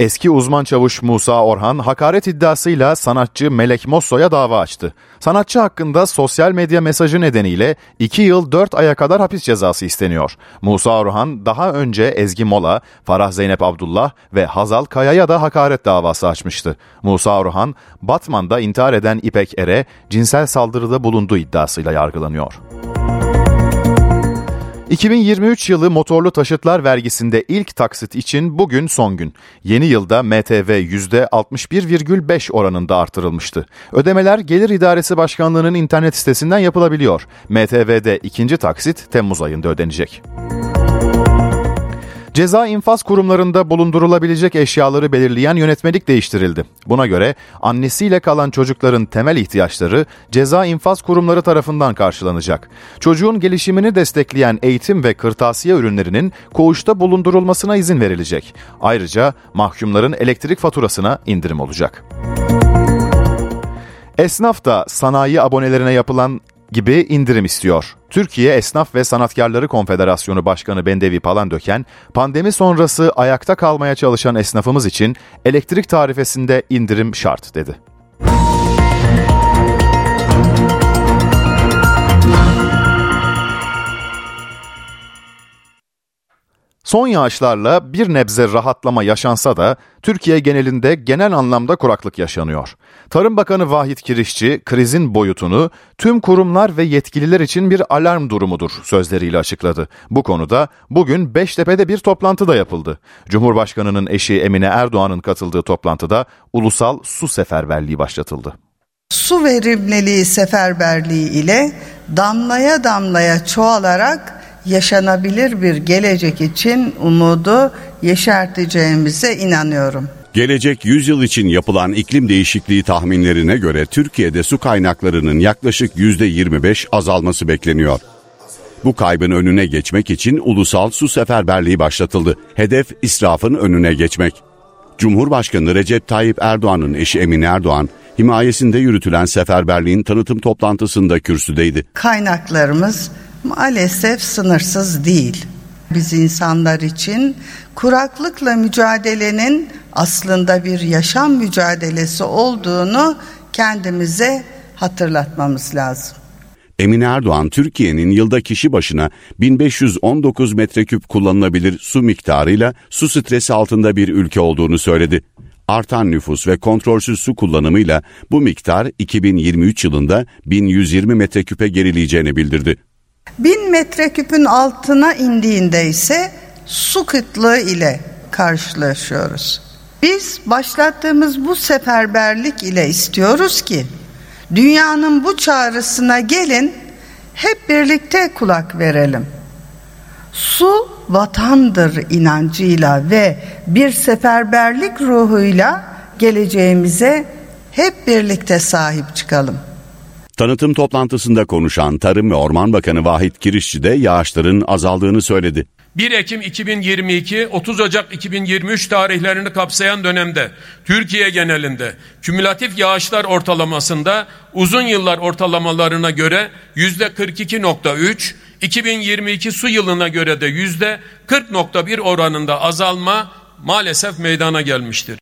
S1: Eski uzman çavuş Musa Orhan hakaret iddiasıyla sanatçı Melek Mosso'ya dava açtı. Sanatçı hakkında sosyal medya mesajı nedeniyle 2 yıl 4 aya kadar hapis cezası isteniyor. Musa Orhan daha önce Ezgi Mola, Farah Zeynep Abdullah ve Hazal Kaya'ya da hakaret davası açmıştı. Musa Orhan, Batman'da intihar eden İpek Er'e cinsel saldırıda bulunduğu iddiasıyla yargılanıyor. 2023 yılı motorlu taşıtlar vergisinde ilk taksit için bugün son gün. Yeni yılda MTV %61,5 oranında artırılmıştı. Ödemeler Gelir İdaresi Başkanlığı'nın internet sitesinden yapılabiliyor. MTV'de ikinci taksit Temmuz ayında ödenecek. Ceza infaz kurumlarında bulundurulabilecek eşyaları belirleyen yönetmelik değiştirildi. Buna göre annesiyle kalan çocukların temel ihtiyaçları ceza infaz kurumları tarafından karşılanacak. Çocuğun gelişimini destekleyen eğitim ve kırtasiye ürünlerinin koğuşta bulundurulmasına izin verilecek. Ayrıca mahkumların elektrik faturasına indirim olacak. Esnaf da sanayi abonelerine yapılan gibi indirim istiyor. Türkiye Esnaf ve Sanatkarları Konfederasyonu Başkanı Bendevi Palandöken, pandemi sonrası ayakta kalmaya çalışan esnafımız için elektrik tarifesinde indirim şart dedi. Son yağışlarla bir nebze rahatlama yaşansa da Türkiye genelinde genel anlamda kuraklık yaşanıyor. Tarım Bakanı Vahit Kirişçi krizin boyutunu tüm kurumlar ve yetkililer için bir alarm durumudur sözleriyle açıkladı. Bu konuda bugün Beştepe'de bir toplantı da yapıldı. Cumhurbaşkanının eşi Emine Erdoğan'ın katıldığı toplantıda ulusal su seferberliği başlatıldı.
S16: Su verimliliği seferberliği ile damlaya damlaya çoğalarak yaşanabilir bir gelecek için umudu yeşerteceğimize inanıyorum.
S4: Gelecek 100 yıl için yapılan iklim değişikliği tahminlerine göre Türkiye'de su kaynaklarının yaklaşık %25 azalması bekleniyor. Bu kaybın önüne geçmek için ulusal su seferberliği başlatıldı. Hedef israfın önüne geçmek. Cumhurbaşkanı Recep Tayyip Erdoğan'ın eşi Emine Erdoğan, himayesinde yürütülen seferberliğin tanıtım toplantısında kürsüdeydi.
S16: Kaynaklarımız maalesef sınırsız değil. Biz insanlar için kuraklıkla mücadelenin aslında bir yaşam mücadelesi olduğunu kendimize hatırlatmamız lazım.
S4: Emine Erdoğan, Türkiye'nin yılda kişi başına 1519 metreküp kullanılabilir su miktarıyla su stresi altında bir ülke olduğunu söyledi. Artan nüfus ve kontrolsüz su kullanımıyla bu miktar 2023 yılında 1120 metreküpe gerileyeceğini bildirdi.
S16: 1000 metreküpün altına indiğinde ise su kıtlığı ile karşılaşıyoruz. Biz başlattığımız bu seferberlik ile istiyoruz ki dünyanın bu çağrısına gelin hep birlikte kulak verelim. Su vatandır inancıyla ve bir seferberlik ruhuyla geleceğimize hep birlikte sahip çıkalım.
S4: Tanıtım toplantısında konuşan Tarım ve Orman Bakanı Vahit Kirişçi de yağışların azaldığını söyledi.
S17: 1 Ekim 2022 30 Ocak 2023 tarihlerini kapsayan dönemde Türkiye genelinde kümülatif yağışlar ortalamasında uzun yıllar ortalamalarına göre yüzde 42.3, 2022 su yılına göre de yüzde 40.1 oranında azalma maalesef meydana gelmiştir.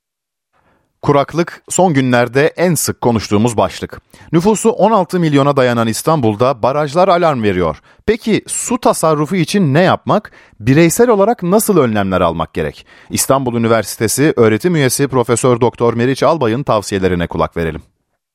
S1: Kuraklık son günlerde en sık konuştuğumuz başlık. Nüfusu 16 milyona dayanan İstanbul'da barajlar alarm veriyor. Peki su tasarrufu için ne yapmak? Bireysel olarak nasıl önlemler almak gerek? İstanbul Üniversitesi öğretim üyesi Profesör Doktor Meriç Albay'ın tavsiyelerine kulak verelim.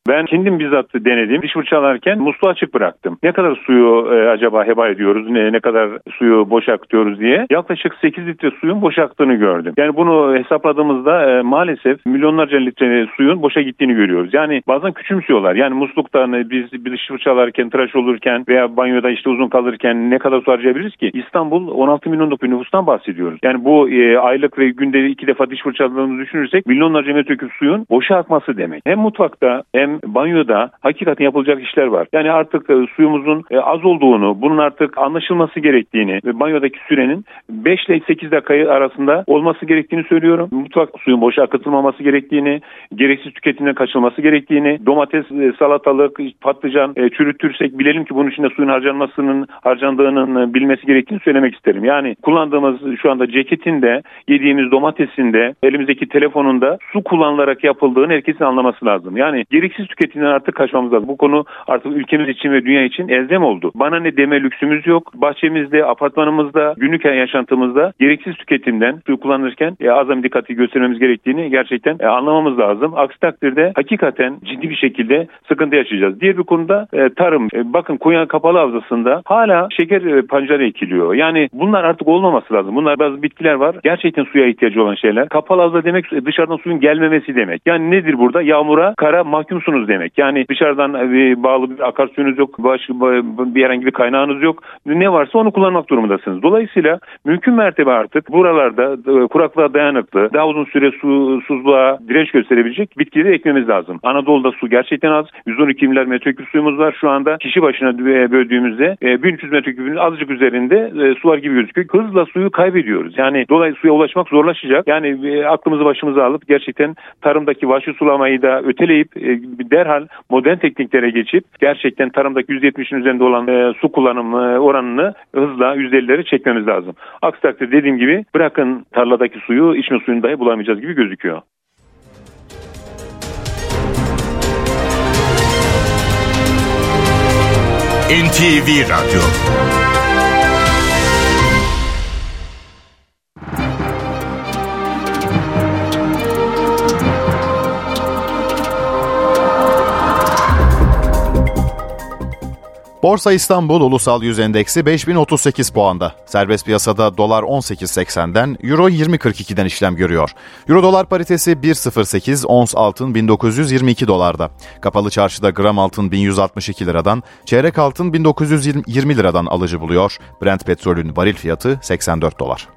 S18: Ben kendim bizzat denedim. Diş fırçalarken musluğu açık bıraktım. Ne kadar suyu e, acaba heba ediyoruz, ne, ne kadar suyu boş akıtıyoruz diye. Yaklaşık 8 litre suyun boş aktığını gördüm. Yani bunu hesapladığımızda e, maalesef milyonlarca litre suyun boşa gittiğini görüyoruz. Yani bazen küçümsüyorlar. Yani musluktan e, biz diş fırçalarken, tıraş olurken veya banyoda işte uzun kalırken ne kadar su harcayabiliriz ki? İstanbul 16 milyonluk bir nüfustan bahsediyoruz. Yani bu e, aylık ve günde iki defa diş fırçaladığımızı düşünürsek milyonlarca metreküp suyun boşa akması demek. Hem mutfakta hem banyoda hakikaten yapılacak işler var. Yani artık e, suyumuzun e, az olduğunu, bunun artık anlaşılması gerektiğini ve banyodaki sürenin 5 ile 8 dakika arasında olması gerektiğini söylüyorum. Mutfak suyun boşa akıtılmaması gerektiğini, gereksiz tüketimden kaçınması gerektiğini, domates, e, salatalık, patlıcan çürütürsek bilelim ki bunun içinde suyun harcanmasının harcandığının bilmesi gerektiğini söylemek isterim. Yani kullandığımız şu anda ceketinde, yediğimiz domatesinde, elimizdeki telefonunda su kullanılarak yapıldığını herkesin anlaması lazım. Yani gereksiz tüketimden artık kaçmamız lazım. Bu konu artık ülkemiz için ve dünya için elzem oldu. Bana ne deme lüksümüz yok. Bahçemizde, apartmanımızda, günlük yaşantımızda gereksiz tüketimden suyu kullanırken e, azami dikkati göstermemiz gerektiğini gerçekten e, anlamamız lazım. Aksi takdirde hakikaten ciddi bir şekilde sıkıntı yaşayacağız. Diğer bir konuda e, tarım. E, bakın Konya Kapalı Havzası'nda hala şeker e, pancarı ekiliyor. Yani bunlar artık olmaması lazım. Bunlar bazı bitkiler var. Gerçekten suya ihtiyacı olan şeyler. Kapalı havza demek e, dışarıdan suyun gelmemesi demek. Yani nedir burada? Yağmura, kara mahkumsunuz demek. Yani dışarıdan e, bağlı bir akarsuyunuz yok, baş, bir herhangi bir kaynağınız yok. Ne varsa onu kullanmak durumundasınız. Dolayısıyla mümkün mertebe artık buralarda e, kuraklığa dayanıklı, daha uzun süre su, susuzluğa direnç gösterebilecek bitkileri ekmemiz lazım. Anadolu'da su gerçekten az. 112 milyar metreküp suyumuz var şu anda. Kişi başına böldüğümüzde 1300 metreküpün azıcık üzerinde sular gibi gözüküyor. Hızla suyu kaybediyoruz. Yani dolayısıyla suya ulaşmak zorlaşacak. Yani aklımızı başımıza alıp gerçekten tarımdaki vahşi sulamayı da öteleyip derhal modern tekniklere geçip gerçekten tarımdaki %70'in üzerinde olan e, su kullanımı oranını hızla %50'lere çekmemiz lazım. Aksi takdirde dediğim gibi bırakın tarladaki suyu içme suyunu dahi bulamayacağız gibi gözüküyor.
S19: NTV Radyo
S1: Borsa İstanbul Ulusal Yüz Endeksi 5038 puanda. Serbest piyasada dolar 18.80'den, euro 20.42'den işlem görüyor. Euro dolar paritesi 1.08, ons altın 1922 dolarda. Kapalı çarşıda gram altın 1162 liradan, çeyrek altın 1920 liradan alıcı buluyor. Brent petrolün varil fiyatı 84 dolar.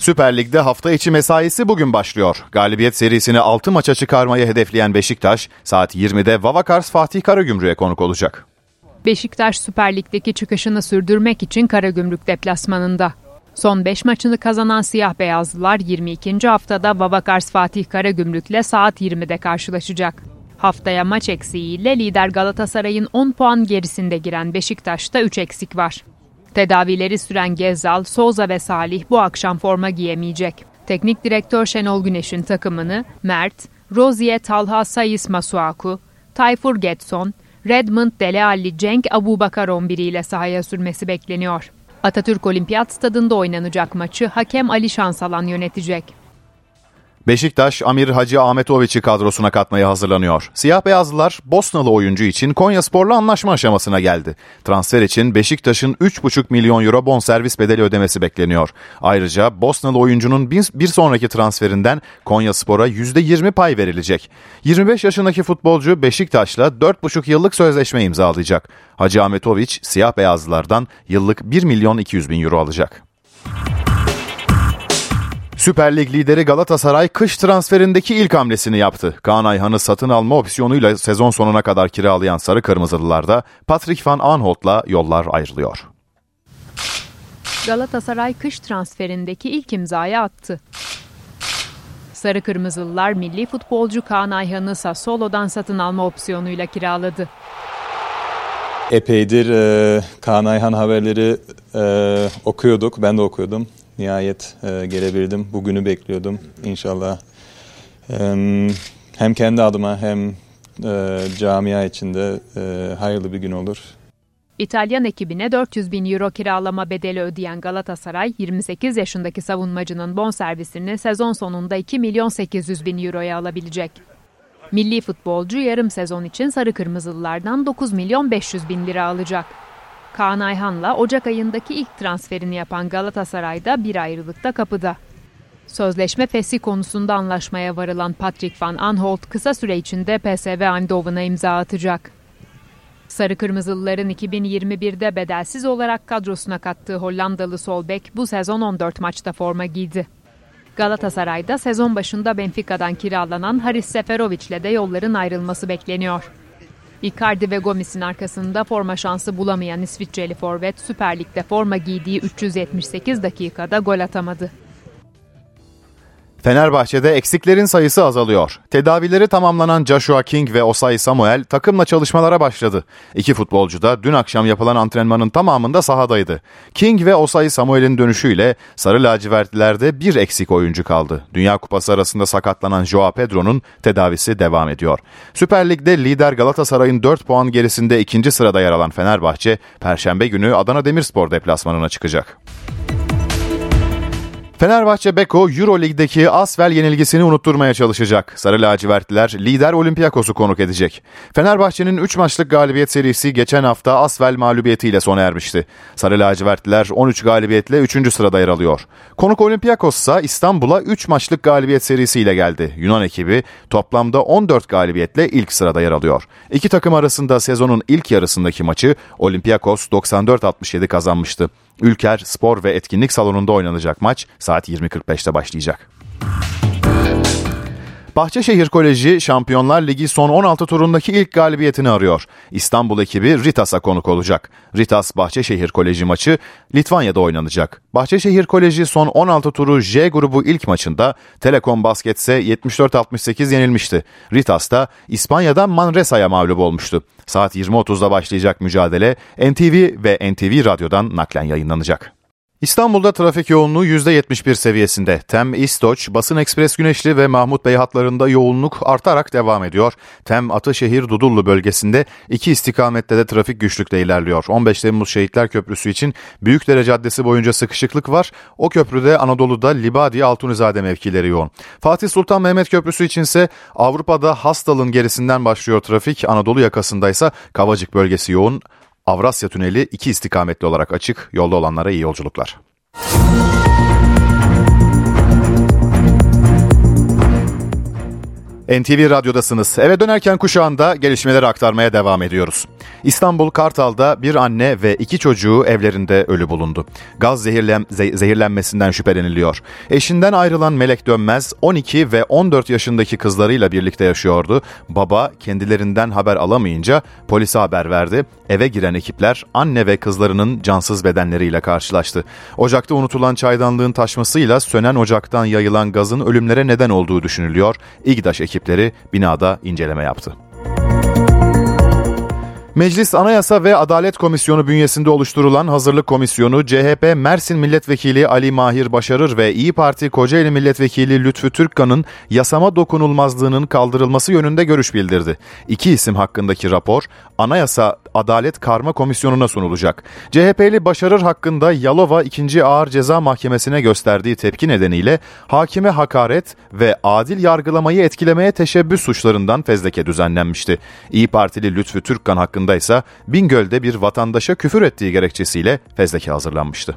S1: Süper Lig'de hafta içi mesaisi bugün başlıyor. Galibiyet serisini 6 maça çıkarmayı hedefleyen Beşiktaş, saat 20'de Vavakars Fatih Karagümrük'e konuk olacak.
S19: Beşiktaş Süper Lig'deki çıkışını sürdürmek için Karagümrük deplasmanında. Son 5 maçını kazanan siyah beyazlılar 22. haftada Vavakars Fatih Karagümrük'le saat 20'de karşılaşacak. Haftaya maç eksiğiyle lider Galatasaray'ın 10 puan gerisinde giren Beşiktaş'ta 3 eksik var. Tedavileri süren Gezzal, Souza ve Salih bu akşam forma giyemeyecek. Teknik direktör Şenol Güneş'in takımını Mert, Rozier Talha Sayis Masuaku, Tayfur Getson, Redmond Dele Alli Cenk Abubakar 11 ile sahaya sürmesi bekleniyor. Atatürk Olimpiyat Stadında oynanacak maçı hakem Ali Şansalan yönetecek.
S1: Beşiktaş, Amir Hacı Ahmetoviç'i kadrosuna katmaya hazırlanıyor. Siyah beyazlılar Bosnalı oyuncu için Konya Spor'la anlaşma aşamasına geldi. Transfer için Beşiktaş'ın 3,5 milyon euro bonservis bedeli ödemesi bekleniyor. Ayrıca Bosnalı oyuncunun bir, sonraki transferinden Konya Spor'a %20 pay verilecek. 25 yaşındaki futbolcu Beşiktaş'la 4,5 yıllık sözleşme imzalayacak. Hacı Ahmetoviç siyah beyazlılardan yıllık 1 milyon 200 bin euro alacak. Süper Lig lideri Galatasaray kış transferindeki ilk hamlesini yaptı. Kaan Ayhan'ı satın alma opsiyonuyla sezon sonuna kadar kiralayan Sarı Kırmızılılarda Patrick Van Aanholt'la yollar ayrılıyor.
S19: Galatasaray kış transferindeki ilk imzayı attı. Sarı Kırmızılılar milli futbolcu Kaan Ayhan'ı Sassuolo'dan satın alma opsiyonuyla kiraladı.
S20: Epeydir e, Kaan Ayhan haberleri e, okuyorduk, ben de okuyordum. Nihayet e, gelebildim. Bugünü bekliyordum inşallah. E, hem kendi adıma hem e, camia içinde e, hayırlı bir gün olur.
S19: İtalyan ekibine 400 bin euro kiralama bedeli ödeyen Galatasaray, 28 yaşındaki savunmacının bonservisini sezon sonunda 2 milyon 800 bin euroya alabilecek. Milli futbolcu yarım sezon için Sarı Kırmızılılardan 9 milyon 500 bin lira alacak. Kaan Ayhan'la Ocak ayındaki ilk transferini yapan Galatasaray'da bir ayrılıkta kapıda. Sözleşme fesih konusunda anlaşmaya varılan Patrick Van Aanholt kısa süre içinde PSV Eindhoven'a imza atacak. Sarı Kırmızılıların 2021'de bedelsiz olarak kadrosuna kattığı Hollandalı sol bek bu sezon 14 maçta forma giydi. Galatasaray'da sezon başında Benfica'dan kiralanan Haris Seferovic ile de yolların ayrılması bekleniyor. Icardi ve Gomis'in arkasında forma şansı bulamayan İsviçreli forvet Süper Lig'de forma giydiği 378 dakikada gol atamadı.
S1: Fenerbahçe'de eksiklerin sayısı azalıyor. Tedavileri tamamlanan Joshua King ve Osay Samuel takımla çalışmalara başladı. İki futbolcu da dün akşam yapılan antrenmanın tamamında sahadaydı. King ve Osay Samuel'in dönüşüyle Sarı Lacivertlilerde bir eksik oyuncu kaldı. Dünya Kupası arasında sakatlanan Joao Pedro'nun tedavisi devam ediyor. Süper Lig'de lider Galatasaray'ın 4 puan gerisinde ikinci sırada yer alan Fenerbahçe, Perşembe günü Adana Demirspor deplasmanına çıkacak. Fenerbahçe Beko Euro Lig'deki Asvel yenilgisini unutturmaya çalışacak. Sarı lacivertliler lider Olympiakos'u konuk edecek. Fenerbahçe'nin 3 maçlık galibiyet serisi geçen hafta Asvel mağlubiyetiyle sona ermişti. Sarı lacivertliler 13 galibiyetle 3. sırada yer alıyor. Konuk Olympiakos ise İstanbul'a 3 maçlık galibiyet serisiyle geldi. Yunan ekibi toplamda 14 galibiyetle ilk sırada yer alıyor. İki takım arasında sezonun ilk yarısındaki maçı Olympiakos 94-67 kazanmıştı. Ülker Spor ve Etkinlik Salonu'nda oynanacak maç saat 20.45'te başlayacak. Bahçeşehir Koleji Şampiyonlar Ligi son 16 turundaki ilk galibiyetini arıyor. İstanbul ekibi Ritas'a konuk olacak. Ritas Bahçeşehir Koleji maçı Litvanya'da oynanacak. Bahçeşehir Koleji son 16 turu J grubu ilk maçında Telekom Basketse 74-68 yenilmişti. Ritas da İspanya'dan Manresa'ya mağlup olmuştu. Saat 20.30'da başlayacak mücadele NTV ve NTV Radyo'dan naklen yayınlanacak. İstanbul'da trafik yoğunluğu %71 seviyesinde. Tem, İstoç, Basın Ekspres Güneşli ve Mahmut Bey hatlarında yoğunluk artarak devam ediyor. Tem, Ataşehir, Dudullu bölgesinde iki istikamette de trafik güçlükle ilerliyor. 15 Temmuz Şehitler Köprüsü için Büyükdere Caddesi boyunca sıkışıklık var. O köprüde Anadolu'da Libadi Altunizade mevkileri yoğun. Fatih Sultan Mehmet Köprüsü içinse Avrupa'da Hastal'ın gerisinden başlıyor trafik. Anadolu yakasındaysa Kavacık bölgesi yoğun. Avrasya Tüneli iki istikametli olarak açık. Yolda olanlara iyi yolculuklar. NTV Radyo'dasınız. Eve dönerken kuşağında gelişmeleri aktarmaya devam ediyoruz. İstanbul Kartal'da bir anne ve iki çocuğu evlerinde ölü bulundu. Gaz zehirlen, zehirlenmesinden şüpheleniliyor. Eşinden ayrılan Melek Dönmez 12 ve 14 yaşındaki kızlarıyla birlikte yaşıyordu. Baba kendilerinden haber alamayınca polise haber verdi. Eve giren ekipler anne ve kızlarının cansız bedenleriyle karşılaştı. Ocakta unutulan çaydanlığın taşmasıyla sönen ocaktan yayılan gazın ölümlere neden olduğu düşünülüyor. İGDAŞ ekipleri binada inceleme yaptı. Meclis Anayasa ve Adalet Komisyonu bünyesinde oluşturulan Hazırlık Komisyonu, CHP Mersin Milletvekili Ali Mahir Başarır ve İyi Parti Kocaeli Milletvekili Lütfü Türkkan'ın yasama dokunulmazlığının kaldırılması yönünde görüş bildirdi. İki isim hakkındaki rapor Anayasa Adalet Karma Komisyonu'na sunulacak. CHP'li Başarır hakkında Yalova 2. Ağır Ceza Mahkemesi'ne gösterdiği tepki nedeniyle hakime hakaret ve adil yargılamayı etkilemeye teşebbüs suçlarından fezleke düzenlenmişti. İyi Partili Lütfü Türkkan hakkında hakkında ise Bingöl'de bir vatandaşa küfür ettiği gerekçesiyle fezleke hazırlanmıştı.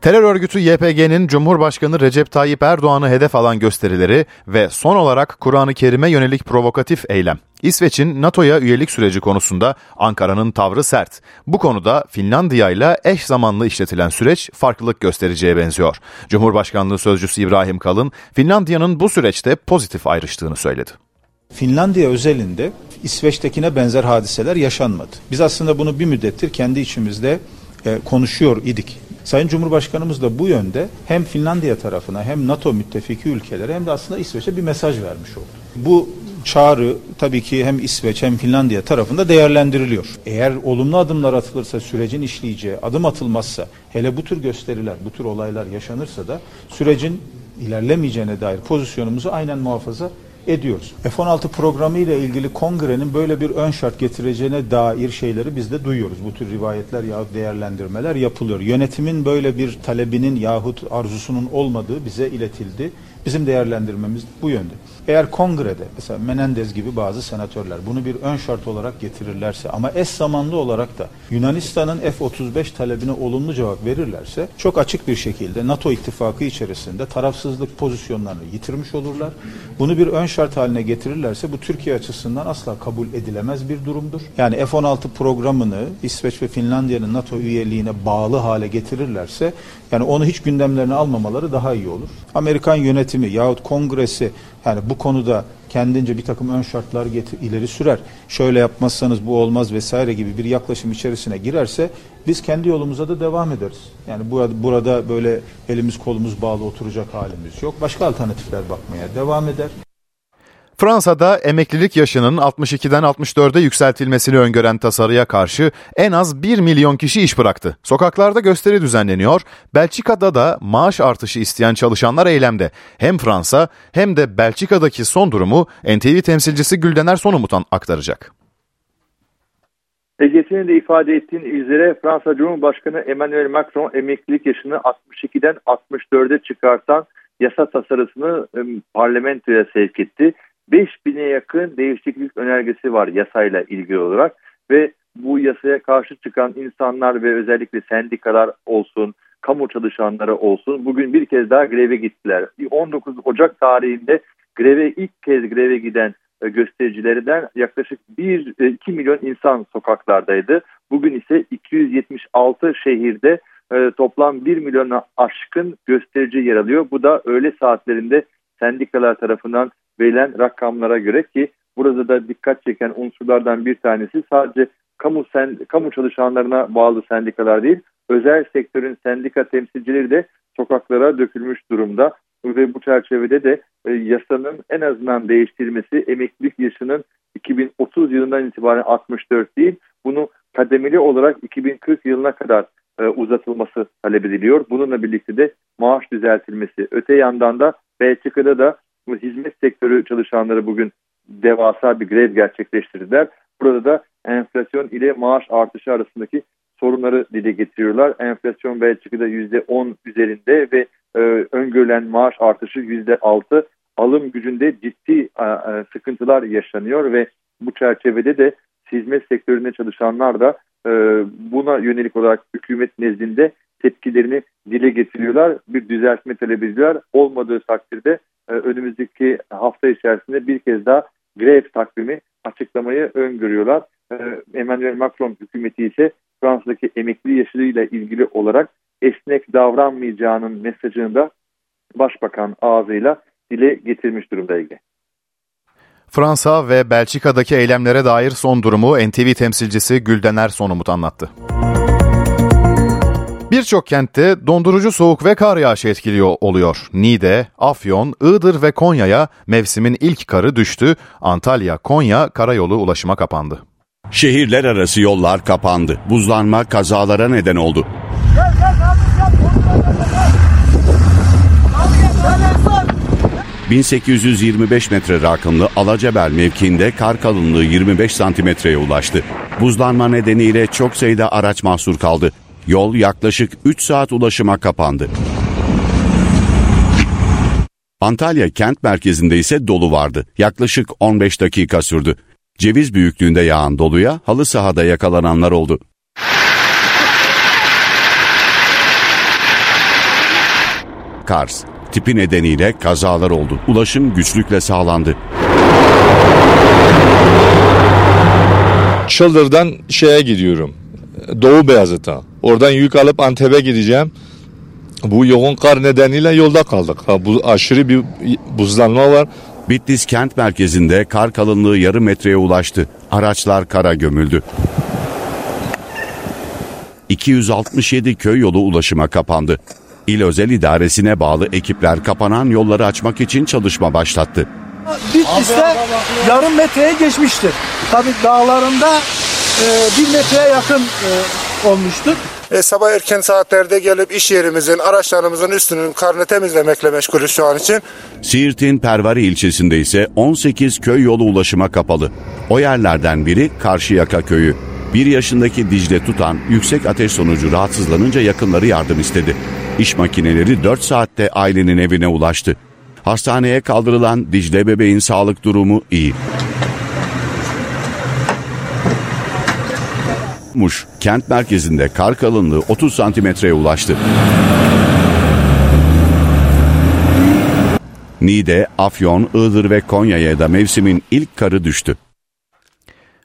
S1: Terör örgütü YPG'nin Cumhurbaşkanı Recep Tayyip Erdoğan'ı hedef alan gösterileri ve son olarak Kur'an-ı Kerim'e yönelik provokatif eylem. İsveç'in NATO'ya üyelik süreci konusunda Ankara'nın tavrı sert. Bu konuda Finlandiya ile eş zamanlı işletilen süreç farklılık göstereceğe benziyor. Cumhurbaşkanlığı Sözcüsü İbrahim Kalın, Finlandiya'nın bu süreçte pozitif ayrıştığını söyledi.
S21: Finlandiya özelinde İsveç'tekine benzer hadiseler yaşanmadı. Biz aslında bunu bir müddettir kendi içimizde e, konuşuyor idik. Sayın Cumhurbaşkanımız da bu yönde hem Finlandiya tarafına hem NATO müttefiki ülkelere hem de aslında İsveç'e bir mesaj vermiş oldu. Bu çağrı tabii ki hem İsveç hem Finlandiya tarafında değerlendiriliyor. Eğer olumlu adımlar atılırsa sürecin işleyeceği, adım atılmazsa, hele bu tür gösteriler, bu tür olaylar yaşanırsa da sürecin ilerlemeyeceğine dair pozisyonumuzu aynen muhafaza ediyoruz. F-16 programı ile ilgili kongrenin böyle bir ön şart getireceğine dair şeyleri biz de duyuyoruz. Bu tür rivayetler yahut değerlendirmeler yapılıyor. Yönetimin böyle bir talebinin yahut arzusunun olmadığı bize iletildi. Bizim değerlendirmemiz bu yönde. Eğer kongrede mesela Menendez gibi bazı senatörler bunu bir ön şart olarak getirirlerse ama eş zamanlı olarak da Yunanistan'ın F-35 talebine olumlu cevap verirlerse çok açık bir şekilde NATO ittifakı içerisinde tarafsızlık pozisyonlarını yitirmiş olurlar. Bunu bir ön şart haline getirirlerse bu Türkiye açısından asla kabul edilemez bir durumdur. Yani F-16 programını İsveç ve Finlandiya'nın NATO üyeliğine bağlı hale getirirlerse yani onu hiç gündemlerine almamaları daha iyi olur. Amerikan yönetimi yahut kongresi yani bu konuda kendince bir takım ön şartlar getir, ileri sürer. Şöyle yapmazsanız bu olmaz vesaire gibi bir yaklaşım içerisine girerse biz kendi yolumuza da devam ederiz. Yani burada, burada böyle elimiz kolumuz bağlı oturacak halimiz yok. Başka alternatifler bakmaya devam eder.
S1: Fransa'da emeklilik yaşının 62'den 64'e yükseltilmesini öngören tasarıya karşı en az 1 milyon kişi iş bıraktı. Sokaklarda gösteri düzenleniyor. Belçika'da da maaş artışı isteyen çalışanlar eylemde. Hem Fransa hem de Belçika'daki son durumu NTV temsilcisi Güldener Sonumut'tan aktaracak.
S22: Ege'sinin de ifade ettiğin üzere Fransa Cumhurbaşkanı Emmanuel Macron emeklilik yaşını 62'den 64'e çıkartan yasa tasarısını parlamentoya sevk etti. 5000'e yakın değişiklik önergesi var yasayla ilgili olarak ve bu yasaya karşı çıkan insanlar ve özellikle sendikalar olsun, kamu çalışanları olsun bugün bir kez daha greve gittiler. 19 Ocak tarihinde greve ilk kez greve giden e, göstericilerden yaklaşık 1-2 milyon insan sokaklardaydı. Bugün ise 276 şehirde e, toplam 1 milyona aşkın gösterici yer alıyor. Bu da öğle saatlerinde sendikalar tarafından verilen rakamlara göre ki burada da dikkat çeken unsurlardan bir tanesi sadece kamu sen, kamu çalışanlarına bağlı sendikalar değil, özel sektörün sendika temsilcileri de sokaklara dökülmüş durumda ve bu çerçevede de e, yasanın en azından değiştirilmesi emeklilik yaşının 2030 yılından itibaren 64 değil bunu kademeli olarak 2040 yılına kadar e, uzatılması talep ediliyor. Bununla birlikte de maaş düzeltilmesi. Öte yandan da Belçika'da da hizmet sektörü çalışanları bugün devasa bir grev gerçekleştirdiler. Burada da enflasyon ile maaş artışı arasındaki sorunları dile getiriyorlar. Enflasyon Belçika'da %10 üzerinde ve e, öngörülen maaş artışı %6. Alım gücünde ciddi e, e, sıkıntılar yaşanıyor ve bu çerçevede de hizmet sektöründe çalışanlar da e, buna yönelik olarak hükümet nezdinde tepkilerini dile getiriyorlar. Bir düzeltme talep ediyorlar. Olmadığı takdirde e, önümüzdeki hafta içerisinde bir kez daha grev takvimi açıklamayı öngörüyorlar. E, Emmanuel Macron hükümeti ise Fransa'daki emekli yaşıyla ilgili olarak esnek davranmayacağının mesajını da Başbakan ağzıyla dile getirmiş durumda Ege.
S1: Fransa ve Belçika'daki eylemlere dair son durumu NTV temsilcisi Güldener Sonumut anlattı. Birçok kentte dondurucu soğuk ve kar yağışı etkiliyor oluyor. Niğde, Afyon, Iğdır ve Konya'ya mevsimin ilk karı düştü. Antalya, Konya karayolu ulaşıma kapandı.
S4: Şehirler arası yollar kapandı. Buzlanma kazalara neden oldu. 1825 metre rakımlı Alacabel mevkiinde kar kalınlığı 25 santimetreye ulaştı. Buzlanma nedeniyle çok sayıda araç mahsur kaldı. Yol yaklaşık 3 saat ulaşıma kapandı. Antalya kent merkezinde ise dolu vardı. Yaklaşık 15 dakika sürdü. Ceviz büyüklüğünde yağan doluya halı sahada yakalananlar oldu. Kars, tipi nedeniyle kazalar oldu. Ulaşım güçlükle sağlandı.
S23: Çıldır'dan şeye gidiyorum. Doğu Beyazıt'a. Oradan yük alıp Antep'e gideceğim. Bu yoğun kar nedeniyle yolda kaldık. Ha, bu aşırı bir buzlanma var.
S4: Bitlis kent merkezinde kar kalınlığı yarım metreye ulaştı. Araçlar kara gömüldü. 267 köy yolu ulaşıma kapandı. İl özel idaresine bağlı ekipler kapanan yolları açmak için çalışma başlattı.
S24: Bitlis'te yarım metreye geçmiştir. Tabii dağlarında bir metreye yakın e, olmuştur.
S25: E, sabah erken saatlerde gelip iş yerimizin, araçlarımızın üstünün karnı temizlemekle meşgulüz şu an için.
S4: Siirt'in Pervari ilçesinde ise 18 köy yolu ulaşıma kapalı. O yerlerden biri Karşıyaka köyü. Bir yaşındaki Dicle Tutan yüksek ateş sonucu rahatsızlanınca yakınları yardım istedi. İş makineleri 4 saatte ailenin evine ulaştı. Hastaneye kaldırılan Dicle bebeğin sağlık durumu iyi. Muş, kent merkezinde kar kalınlığı 30 santimetreye ulaştı. Niğde, Afyon, Iğdır ve Konya'ya da mevsimin ilk karı düştü.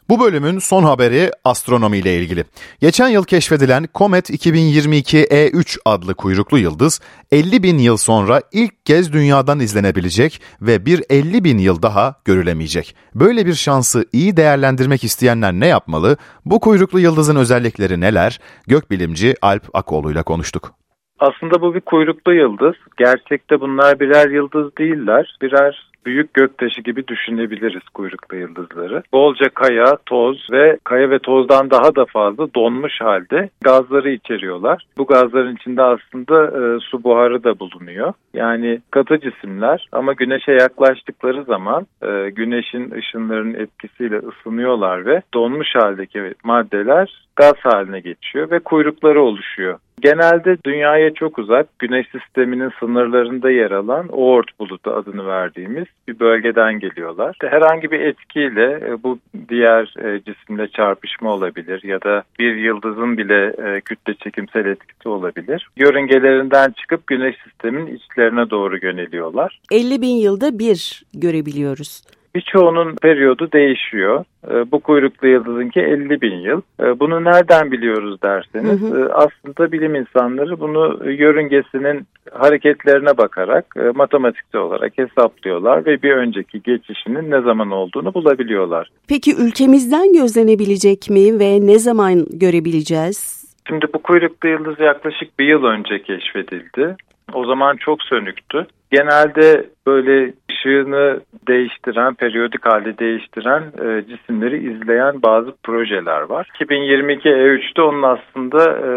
S1: Bu bölümün son haberi astronomi ile ilgili. Geçen yıl keşfedilen Comet 2022 E3 adlı kuyruklu yıldız 50 bin yıl sonra ilk kez dünyadan izlenebilecek ve bir 50 bin yıl daha görülemeyecek. Böyle bir şansı iyi değerlendirmek isteyenler ne yapmalı? Bu kuyruklu yıldızın özellikleri neler? Gökbilimci Alp Akoğlu ile konuştuk.
S26: Aslında bu bir kuyruklu yıldız. Gerçekte bunlar birer yıldız değiller. Birer büyük göktaşı gibi düşünebiliriz kuyruklu yıldızları. Bolca kaya, toz ve kaya ve tozdan daha da fazla donmuş halde gazları içeriyorlar. Bu gazların içinde aslında e, su buharı da bulunuyor. Yani katı cisimler ama güneşe yaklaştıkları zaman e, güneşin ışınlarının etkisiyle ısınıyorlar ve donmuş haldeki maddeler gaz haline geçiyor ve kuyrukları oluşuyor. Genelde dünyaya çok uzak, güneş sisteminin sınırlarında yer alan Oort bulutu adını verdiğimiz bir bölgeden geliyorlar. Herhangi bir etkiyle e, bu diğer e, cisimle çarpışma olabilir ya da bir yıldızın bile e, kütle çekimsel etkisi olabilir. Yörüngelerinden çıkıp güneş sistemin içlerine doğru yöneliyorlar.
S27: 50 bin yılda bir görebiliyoruz.
S26: Birçoğunun periyodu değişiyor. Ee, bu kuyruklu yıldızınki 50 bin yıl. Ee, bunu nereden biliyoruz derseniz hı hı. Ee, aslında bilim insanları bunu yörüngesinin hareketlerine bakarak e, matematiksel olarak hesaplıyorlar ve bir önceki geçişinin ne zaman olduğunu bulabiliyorlar.
S27: Peki ülkemizden gözlenebilecek mi ve ne zaman görebileceğiz?
S26: Şimdi bu kuyruklu yıldız yaklaşık bir yıl önce keşfedildi. O zaman çok sönüktü. Genelde böyle ışığını değiştiren, periyodik halde değiştiren e, cisimleri izleyen bazı projeler var. 2022 E3'te onun aslında e,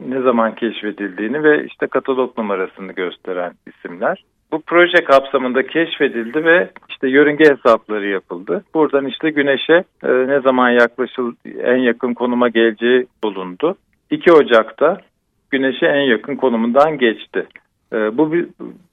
S26: ne zaman keşfedildiğini ve işte katalog numarasını gösteren isimler. Bu proje kapsamında keşfedildi ve işte yörünge hesapları yapıldı. Buradan işte güneşe e, ne zaman yaklaşıl en yakın konuma geleceği bulundu. 2 Ocak'ta güneşe en yakın konumundan geçti. E, bu bir,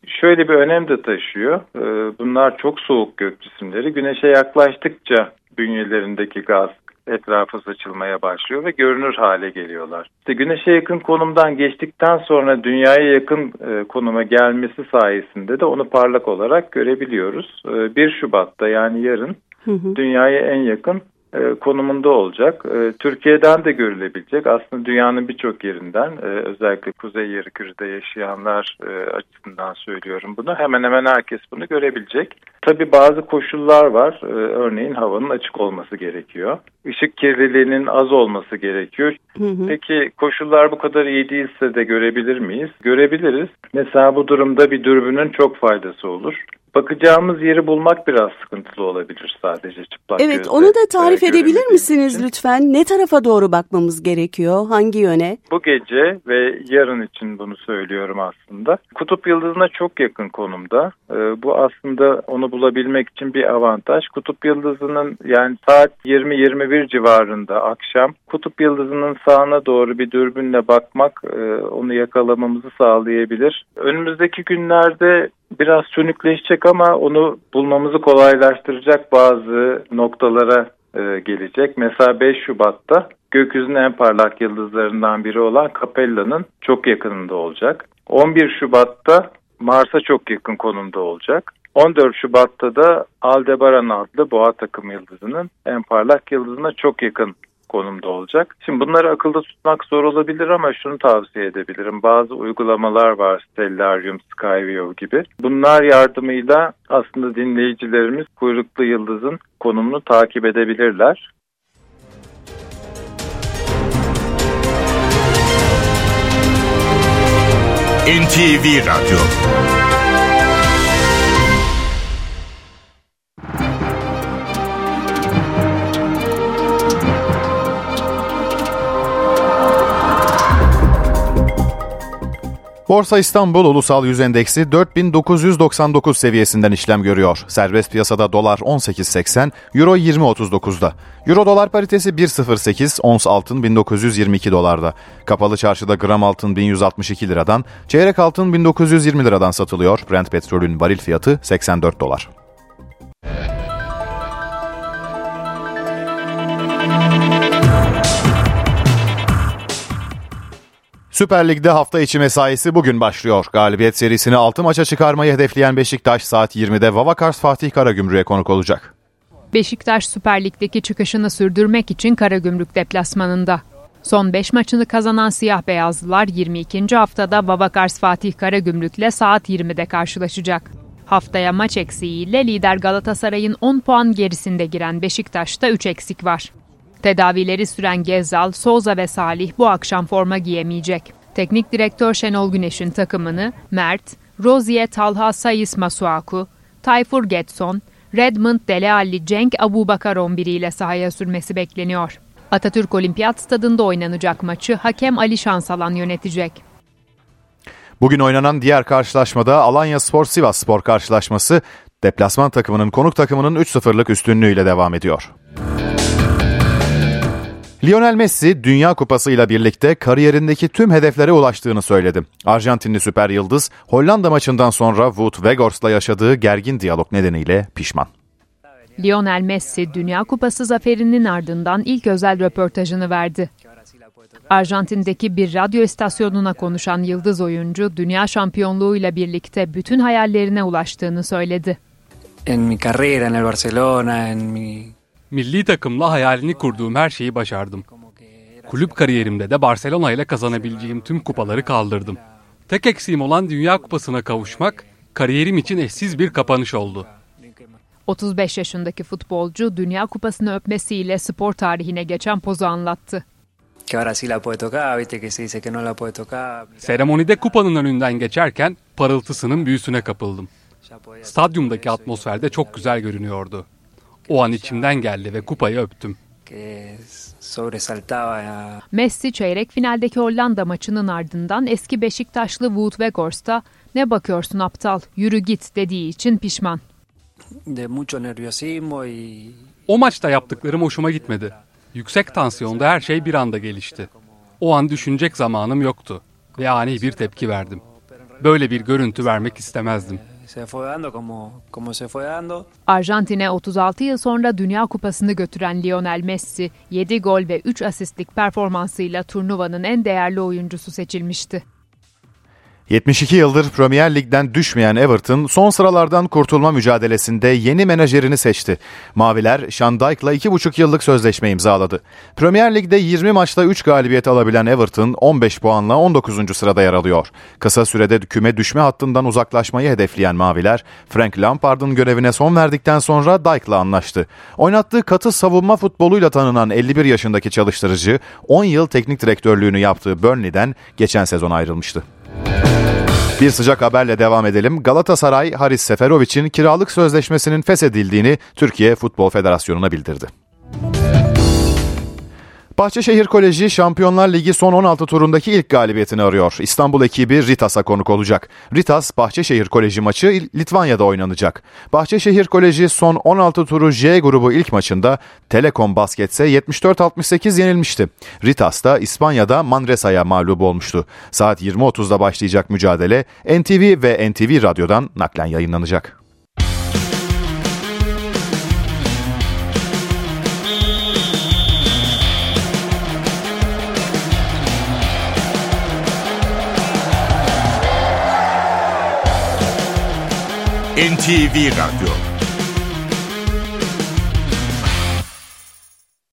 S26: şöyle bir önem de taşıyor. E, bunlar çok soğuk gök cisimleri. Güneşe yaklaştıkça bünyelerindeki gaz etrafa saçılmaya başlıyor ve görünür hale geliyorlar. İşte güneşe yakın konumdan geçtikten sonra dünyaya yakın e, konuma gelmesi sayesinde de onu parlak olarak görebiliyoruz. E, 1 Şubat'ta yani yarın hı hı. dünyaya en yakın e, konumunda olacak. E, Türkiye'den de görülebilecek. Aslında dünyanın birçok yerinden e, özellikle kuzey yarı yaşayanlar açısından söylüyorum bunu. Hemen hemen herkes bunu görebilecek. Tabi bazı koşullar var. Örneğin havanın açık olması gerekiyor. Işık kirliliğinin az olması gerekiyor. Hı hı. Peki koşullar bu kadar iyi değilse de görebilir miyiz? Görebiliriz. Mesela bu durumda bir dürbünün çok faydası olur bakacağımız yeri bulmak biraz sıkıntılı olabilir sadece çıplak
S27: Evet
S26: gözle,
S27: onu da tarif edebilir misiniz için. lütfen? Ne tarafa doğru bakmamız gerekiyor? Hangi yöne?
S26: Bu gece ve yarın için bunu söylüyorum aslında. Kutup yıldızına çok yakın konumda. Ee, bu aslında onu bulabilmek için bir avantaj. Kutup yıldızının yani saat 20-21 civarında akşam kutup yıldızının sağına doğru bir dürbünle bakmak e, onu yakalamamızı sağlayabilir. Önümüzdeki günlerde biraz sönükleşecek ama onu bulmamızı kolaylaştıracak bazı noktalara e, gelecek. Mesela 5 Şubat'ta gökyüzünün en parlak yıldızlarından biri olan Capella'nın çok yakınında olacak. 11 Şubat'ta Mars'a çok yakın konumda olacak. 14 Şubat'ta da Aldebaran adlı boğa takım yıldızının en parlak yıldızına çok yakın konumda olacak. Şimdi bunları akılda tutmak zor olabilir ama şunu tavsiye edebilirim. Bazı uygulamalar var Stellarium, Skyview gibi. Bunlar yardımıyla aslında dinleyicilerimiz kuyruklu yıldızın konumunu takip edebilirler.
S28: NTV Radyo
S1: Borsa İstanbul Ulusal Yüz Endeksi 4999 seviyesinden işlem görüyor. Serbest piyasada dolar 18.80, euro 20.39'da. Euro dolar paritesi 1.08, ons altın 1922 dolarda. Kapalı çarşıda gram altın 1162 liradan, çeyrek altın 1920 liradan satılıyor. Brent petrolün varil fiyatı 84 dolar. Süper Lig'de hafta içi mesaisi bugün başlıyor. Galibiyet serisini 6 maça çıkarmayı hedefleyen Beşiktaş saat 20'de Vavakars Fatih Karagümrük'e konuk olacak.
S19: Beşiktaş Süper Lig'deki çıkışını sürdürmek için Karagümrük deplasmanında. Son 5 maçını kazanan siyah beyazlılar 22. haftada Vavakars Fatih Karagümrük'le saat 20'de karşılaşacak. Haftaya maç eksiğiyle lider Galatasaray'ın 10 puan gerisinde giren Beşiktaş'ta 3 eksik var. Tedavileri süren Gezzal, Souza ve Salih bu akşam forma giyemeyecek. Teknik direktör Şenol Güneş'in takımını Mert, Rozier Talha Sayis Masuaku, Tayfur Getson, Redmond Dele Alli Cenk Abubakar 11 ile sahaya sürmesi bekleniyor. Atatürk Olimpiyat Stadında oynanacak maçı hakem Ali Şansalan yönetecek.
S1: Bugün oynanan diğer karşılaşmada Alanya Spor Sivas Spor karşılaşması deplasman takımının konuk takımının 3-0'lık üstünlüğüyle devam ediyor. Lionel Messi Dünya Kupası ile birlikte kariyerindeki tüm hedeflere ulaştığını söyledi. Arjantinli süper yıldız Hollanda maçından sonra Wout Weghorst'la yaşadığı gergin diyalog nedeniyle pişman.
S19: Lionel Messi Dünya Kupası zaferinin ardından ilk özel röportajını verdi. Arjantin'deki bir radyo istasyonuna konuşan yıldız oyuncu dünya şampiyonluğuyla birlikte bütün hayallerine ulaştığını söyledi.
S29: En mi carrera en el Barcelona, en mi
S30: Milli takımla hayalini kurduğum her şeyi başardım. Kulüp kariyerimde de Barcelona ile kazanabileceğim tüm kupaları kaldırdım. Tek eksiğim olan Dünya Kupası'na kavuşmak kariyerim için eşsiz bir kapanış oldu.
S19: 35 yaşındaki futbolcu Dünya Kupası'nı öpmesiyle spor tarihine geçen pozu anlattı.
S29: tocar.
S30: Seremonide kupanın önünden geçerken parıltısının büyüsüne kapıldım. Stadyumdaki atmosfer de çok güzel görünüyordu. O an içimden geldi ve kupayı öptüm.
S19: Messi çeyrek finaldeki Hollanda maçının ardından eski Beşiktaşlı Wout Weghorst'a ne bakıyorsun aptal yürü git dediği için pişman.
S29: De mucho nerviosismo y
S30: O maçta yaptıklarım hoşuma gitmedi. Yüksek tansiyonda her şey bir anda gelişti. O an düşünecek zamanım yoktu ve ani bir tepki verdim. Böyle bir görüntü vermek istemezdim.
S29: Se fue dando como, como se fue dando.
S19: Arjantin'e 36 yıl sonra Dünya Kupası'nı götüren Lionel Messi 7 gol ve 3 asistlik performansıyla turnuvanın en değerli oyuncusu seçilmişti.
S1: 72 yıldır Premier Lig'den düşmeyen Everton son sıralardan kurtulma mücadelesinde yeni menajerini seçti. Maviler Sean Dyche'la 2,5 yıllık sözleşme imzaladı. Premier Lig'de 20 maçta 3 galibiyet alabilen Everton 15 puanla 19. sırada yer alıyor. Kısa sürede küme düşme hattından uzaklaşmayı hedefleyen Maviler Frank Lampard'ın görevine son verdikten sonra Dyche'la anlaştı. Oynattığı katı savunma futboluyla tanınan 51 yaşındaki çalıştırıcı 10 yıl teknik direktörlüğünü yaptığı Burnley'den geçen sezon ayrılmıştı. Bir sıcak haberle devam edelim. Galatasaray, Haris Seferovic'in kiralık sözleşmesinin feshedildiğini Türkiye Futbol Federasyonu'na bildirdi. Bahçeşehir Koleji Şampiyonlar Ligi son 16 turundaki ilk galibiyetini arıyor. İstanbul ekibi Ritas'a konuk olacak. Ritas, Bahçeşehir Koleji maçı Litvanya'da oynanacak. Bahçeşehir Koleji son 16 turu J grubu ilk maçında Telekom Basketse 74-68 yenilmişti. Ritas da İspanya'da Manresa'ya mağlup olmuştu. Saat 20.30'da başlayacak mücadele NTV ve NTV Radyo'dan naklen yayınlanacak.
S28: NTV Radyo